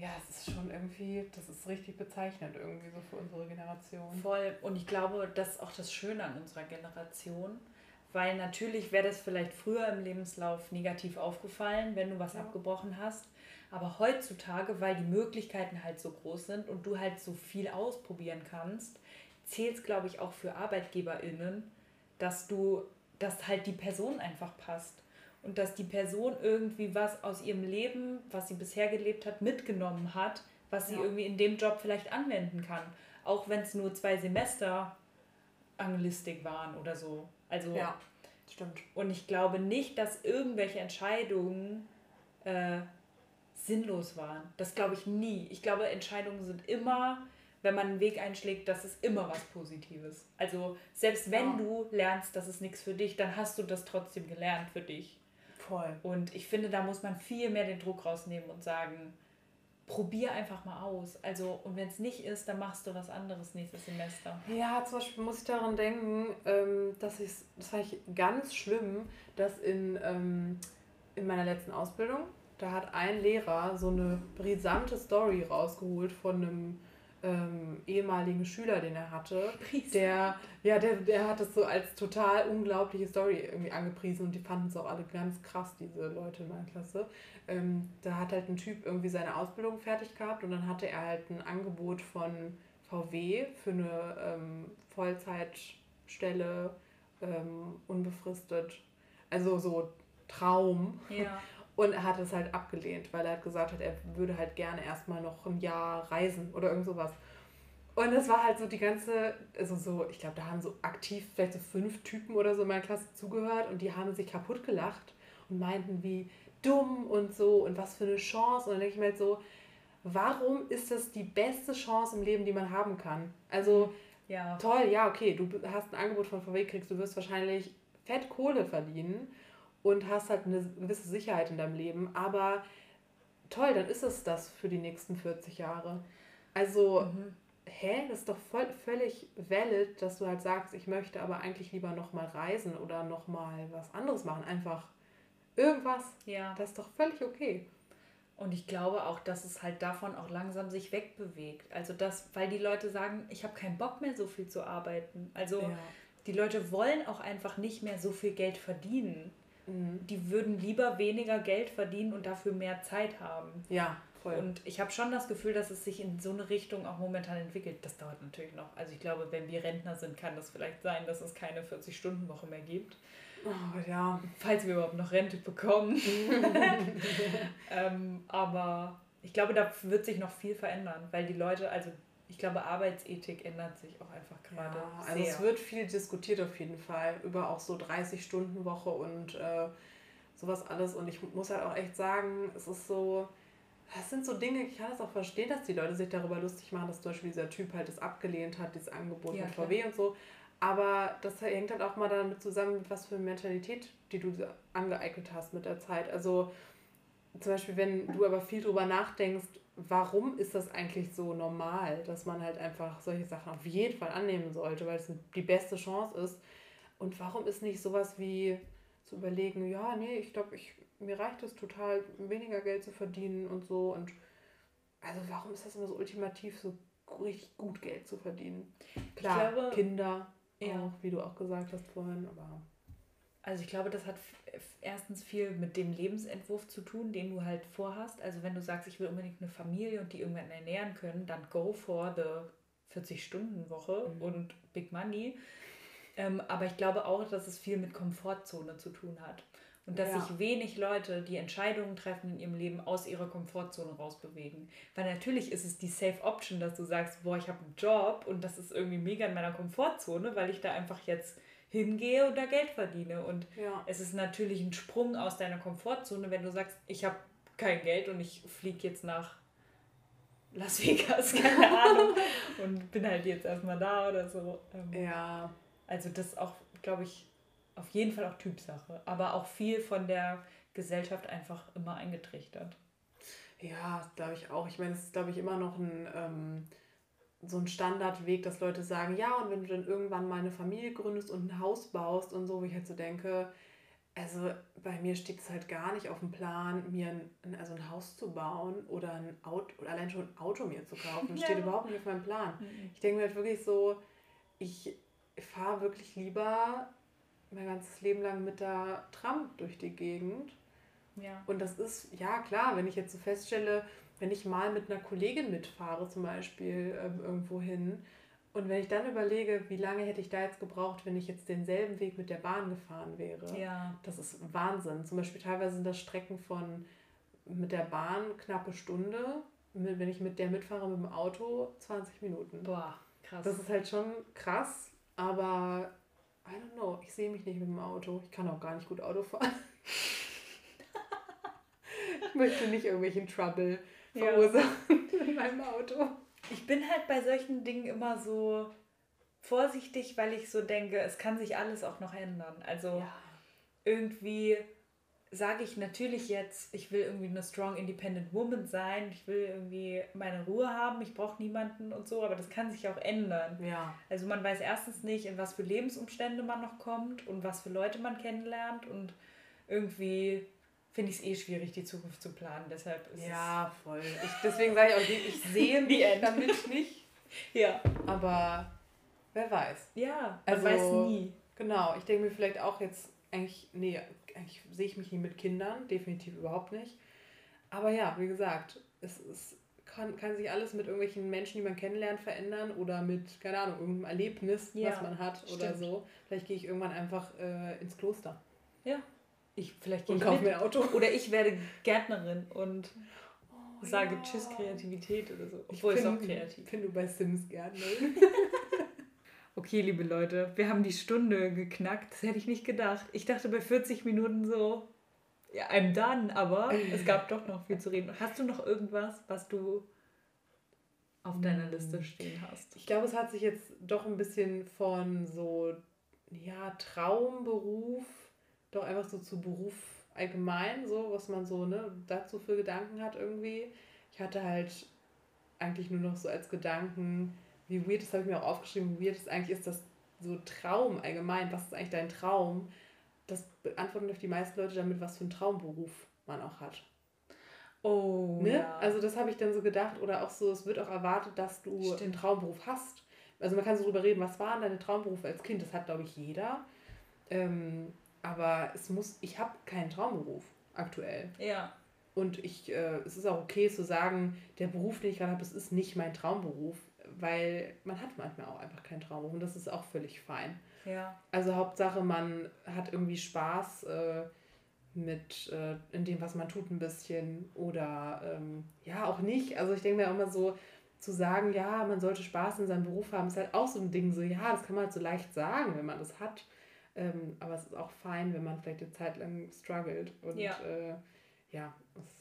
ja, es ist schon irgendwie, das ist richtig bezeichnend irgendwie so für unsere Generation. Voll. Und ich glaube, das ist auch das Schöne an unserer Generation, weil natürlich wäre das vielleicht früher im Lebenslauf negativ aufgefallen, wenn du was ja. abgebrochen hast. Aber heutzutage, weil die Möglichkeiten halt so groß sind und du halt so viel ausprobieren kannst, zählt es, glaube ich, auch für ArbeitgeberInnen, dass du, dass halt die Person einfach passt und dass die Person irgendwie was aus ihrem Leben, was sie bisher gelebt hat, mitgenommen hat, was sie ja. irgendwie in dem Job vielleicht anwenden kann. Auch wenn es nur zwei Semester Anglistik waren oder so. Also, ja, stimmt. Und ich glaube nicht, dass irgendwelche Entscheidungen äh, sinnlos waren. Das glaube ich nie. Ich glaube, Entscheidungen sind immer, wenn man einen Weg einschlägt, das ist immer was Positives. Also selbst wenn ja. du lernst, das ist nichts für dich, dann hast du das trotzdem gelernt für dich. Voll. Und ich finde, da muss man viel mehr den Druck rausnehmen und sagen, probier einfach mal aus. Also, und wenn es nicht ist, dann machst du was anderes nächstes Semester. Ja, zum Beispiel muss ich daran denken, ähm, dass ich, das fand ich ganz schlimm, dass in, ähm, in meiner letzten Ausbildung, da hat ein Lehrer so eine brisante Story rausgeholt von einem ähm, ehemaligen Schüler, den er hatte, der, ja, der, der hat es so als total unglaubliche Story irgendwie angepriesen und die fanden es auch alle ganz krass, diese Leute in meiner Klasse. Ähm, da hat halt ein Typ irgendwie seine Ausbildung fertig gehabt und dann hatte er halt ein Angebot von VW für eine ähm, Vollzeitstelle, ähm, unbefristet, also so Traum. Ja. *laughs* Und er hat es halt abgelehnt, weil er hat gesagt hat, er würde halt gerne erstmal noch ein Jahr reisen oder irgend sowas. Und das war halt so die ganze, also so, ich glaube, da haben so aktiv vielleicht so fünf Typen oder so in meiner Klasse zugehört und die haben sich kaputt gelacht und meinten, wie dumm und so und was für eine Chance. Und dann denke ich mir halt so, warum ist das die beste Chance im Leben, die man haben kann? Also, ja. toll, ja, okay, du hast ein Angebot von VW, kriegst, du wirst wahrscheinlich fett Kohle verdienen und hast halt eine gewisse Sicherheit in deinem Leben. Aber toll, dann ist es das für die nächsten 40 Jahre. Also, mhm. hä? Das ist doch voll, völlig valid, dass du halt sagst, ich möchte aber eigentlich lieber nochmal reisen oder nochmal was anderes machen. Einfach irgendwas. Ja. Das ist doch völlig okay. Und ich glaube auch, dass es halt davon auch langsam sich wegbewegt. Also das, weil die Leute sagen, ich habe keinen Bock mehr so viel zu arbeiten. Also ja. die Leute wollen auch einfach nicht mehr so viel Geld verdienen. Mhm. Die würden lieber weniger Geld verdienen und dafür mehr Zeit haben. Ja, voll. Und ich habe schon das Gefühl, dass es sich in so eine Richtung auch momentan entwickelt. Das dauert natürlich noch. Also ich glaube, wenn wir Rentner sind, kann das vielleicht sein, dass es keine 40-Stunden-Woche mehr gibt. Oh, ja. Falls wir überhaupt noch Rente bekommen. *laughs* *laughs* ähm, aber ich glaube, da wird sich noch viel verändern, weil die Leute, also ich glaube, Arbeitsethik ändert sich auch einfach gerade. Ja, also es wird viel diskutiert auf jeden Fall über auch so 30-Stunden-Woche und äh, sowas alles. Und ich muss halt auch echt sagen, es ist so, das sind so Dinge, ich kann es auch verstehen, dass die Leute sich darüber lustig machen, dass zum Beispiel dieser Typ halt das abgelehnt hat, dieses Angebot ja, von VW und so. Aber das hängt halt auch mal damit zusammen, was für eine Mentalität, die du angeeignet hast mit der Zeit. Also zum Beispiel, wenn du aber viel drüber nachdenkst, warum ist das eigentlich so normal, dass man halt einfach solche Sachen auf jeden Fall annehmen sollte, weil es die beste Chance ist. Und warum ist nicht sowas wie zu überlegen, ja, nee, ich glaube, ich, mir reicht es total, weniger Geld zu verdienen und so. Und also warum ist das immer so ultimativ, so richtig gut Geld zu verdienen? Klar, glaube, Kinder, ja. auch, wie du auch gesagt hast vorhin, aber. Also ich glaube, das hat erstens viel mit dem Lebensentwurf zu tun, den du halt vorhast. Also wenn du sagst, ich will unbedingt eine Familie und die irgendwann ernähren können, dann go for the 40-Stunden-Woche mhm. und Big Money. Ähm, aber ich glaube auch, dass es viel mit Komfortzone zu tun hat. Und dass ja. sich wenig Leute, die Entscheidungen treffen in ihrem Leben, aus ihrer Komfortzone rausbewegen. Weil natürlich ist es die Safe Option, dass du sagst, boah, ich habe einen Job und das ist irgendwie mega in meiner Komfortzone, weil ich da einfach jetzt hingehe und da Geld verdiene. Und ja. es ist natürlich ein Sprung aus deiner Komfortzone, wenn du sagst, ich habe kein Geld und ich fliege jetzt nach Las Vegas, *laughs* keine Ahnung, und bin halt jetzt erstmal da oder so. Ähm, ja. Also das ist auch, glaube ich, auf jeden Fall auch Typsache, aber auch viel von der Gesellschaft einfach immer eingetrichtert. Ja, glaube ich auch. Ich meine, es ist, glaube ich, immer noch ein ähm, so ein Standardweg, dass Leute sagen, ja, und wenn du dann irgendwann mal eine Familie gründest und ein Haus baust und so, wo ich halt so denke, also bei mir steht es halt gar nicht auf dem Plan, mir ein, also ein Haus zu bauen oder ein Auto oder allein schon ein Auto mir zu kaufen. *laughs* Das ja. steht überhaupt nicht auf meinem Plan. Mhm. Ich denke mir halt wirklich so, ich fahre wirklich lieber mein ganzes Leben lang mit der Tram durch die Gegend. Ja. Und das ist, ja klar, wenn ich jetzt so feststelle, wenn ich mal mit einer Kollegin mitfahre, zum Beispiel ähm, irgendwo hin, und wenn ich dann überlege, wie lange hätte ich da jetzt gebraucht, wenn ich jetzt denselben Weg mit der Bahn gefahren wäre, ja. das ist Wahnsinn. Zum Beispiel teilweise sind das Strecken von mit der Bahn knappe Stunde, wenn ich mit der mitfahre mit dem Auto 20 Minuten. Boah, krass. Das ist halt schon krass, aber I don't know, ich sehe mich nicht mit dem Auto. Ich kann auch gar nicht gut Auto fahren. *laughs* ich möchte nicht irgendwelchen Trouble verursachen ja. *laughs* in meinem Auto. Ich bin halt bei solchen Dingen immer so vorsichtig, weil ich so denke, es kann sich alles auch noch ändern. Also ja. irgendwie sage ich natürlich jetzt, ich will irgendwie eine strong independent woman sein, ich will irgendwie meine Ruhe haben, ich brauche niemanden und so, aber das kann sich auch ändern. Ja. Also man weiß erstens nicht, in was für Lebensumstände man noch kommt und was für Leute man kennenlernt und irgendwie finde ich es eh schwierig, die Zukunft zu planen. Deshalb ist Ja, voll. Ich, deswegen sage ich auch, ich sehe *laughs* mich damit nicht. ja. Aber wer weiß. Ja, man also, weiß nie. Genau, ich denke mir vielleicht auch jetzt, eigentlich, nee, eigentlich sehe ich mich nie mit Kindern, definitiv überhaupt nicht. Aber ja, wie gesagt, es, es kann, kann sich alles mit irgendwelchen Menschen, die man kennenlernt, verändern oder mit, keine Ahnung, irgendeinem Erlebnis, ja, was man hat stimmt. oder so. Vielleicht gehe ich irgendwann einfach äh, ins Kloster. Ja. Ich, vielleicht gehe und kaufe mir ein Auto. Oder ich werde Gärtnerin und oh, sage ja. Tschüss Kreativität oder so. Obwohl ich bin, auch kreativ. Ich bin du bei Sims Gärtnerin. *laughs* okay, liebe Leute, wir haben die Stunde geknackt. Das hätte ich nicht gedacht. Ich dachte bei 40 Minuten so, ja, einem dann, aber es gab doch noch viel zu reden. Hast du noch irgendwas, was du auf deiner hm. Liste stehen hast? Ich glaube, es hat sich jetzt doch ein bisschen von so, ja, Traumberuf, doch einfach so zu Beruf allgemein, so, was man so, ne, dazu für Gedanken hat irgendwie. Ich hatte halt eigentlich nur noch so als Gedanken, wie weird, das habe ich mir auch aufgeschrieben, wie weird es eigentlich ist, dass so Traum allgemein, was ist eigentlich dein Traum? das beantworten doch die meisten Leute damit, was für einen Traumberuf man auch hat. Oh. Ne? Ja. Also das habe ich dann so gedacht. Oder auch so, es wird auch erwartet, dass du Stimmt. einen Traumberuf hast. Also man kann so drüber reden, was waren deine Traumberufe als Kind? Das hat, glaube ich, jeder. Ähm, aber es muss, ich habe keinen Traumberuf aktuell. Ja. Und ich, äh, es ist auch okay zu sagen, der Beruf, den ich gerade habe, es ist nicht mein Traumberuf, weil man hat manchmal auch einfach keinen Traumberuf und das ist auch völlig fein. Ja. Also Hauptsache, man hat irgendwie Spaß äh, mit äh, in dem, was man tut, ein bisschen oder ähm, ja, auch nicht. Also ich denke mir auch immer so, zu sagen, ja, man sollte Spaß in seinem Beruf haben, ist halt auch so ein Ding, so ja, das kann man halt so leicht sagen, wenn man das hat. Ähm, aber es ist auch fein, wenn man vielleicht eine Zeit lang struggelt. Und ja, äh, ja es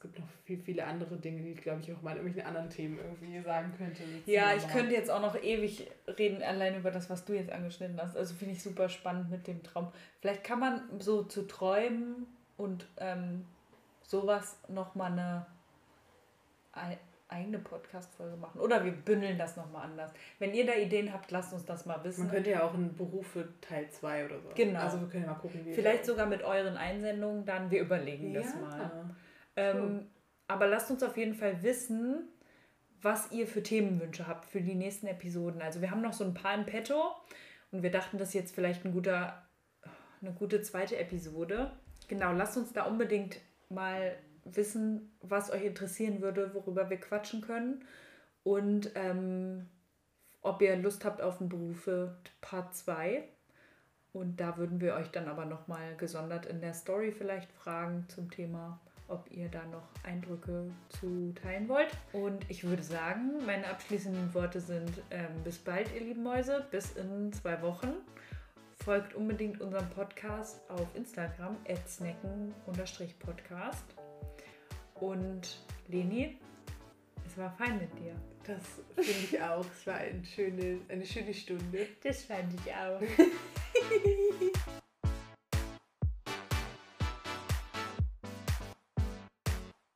es gibt noch viel, viele andere Dinge, die ich, glaube ich, auch mal in irgendwelchen anderen Themen irgendwie sagen könnte. Ja, ich könnte jetzt auch noch ewig reden, allein über das, was du jetzt angeschnitten hast. Also finde ich super spannend mit dem Traum. Vielleicht kann man so zu träumen und ähm, sowas nochmal eine eigene Podcast-Folge machen. Oder wir bündeln das nochmal anders. Wenn ihr da Ideen habt, lasst uns das mal wissen. Man könnte ja auch einen Beruf für Teil 2 oder so. Genau. Also wir können ja mal gucken, wie Vielleicht sogar mit euren Einsendungen dann. Wir überlegen ja. das mal. Ähm, aber lasst uns auf jeden Fall wissen, was ihr für Themenwünsche habt für die nächsten Episoden. Also wir haben noch so ein paar in petto und wir dachten, das ist jetzt vielleicht ein guter, eine gute zweite Episode. Genau, lasst uns da unbedingt mal wissen, was euch interessieren würde, worüber wir quatschen können und ähm, ob ihr Lust habt auf einen Berufe Part 2. Und da würden wir euch dann aber nochmal gesondert in der Story vielleicht fragen zum Thema ob ihr da noch Eindrücke zu teilen wollt. Und ich würde sagen, meine abschließenden Worte sind ähm, bis bald, ihr lieben Mäuse, bis in zwei Wochen. Folgt unbedingt unserem Podcast auf Instagram, snacken-podcast. Und Leni, es war fein mit dir. Das finde ich auch. Es war eine schöne, eine schöne Stunde. Das fand ich auch. *laughs*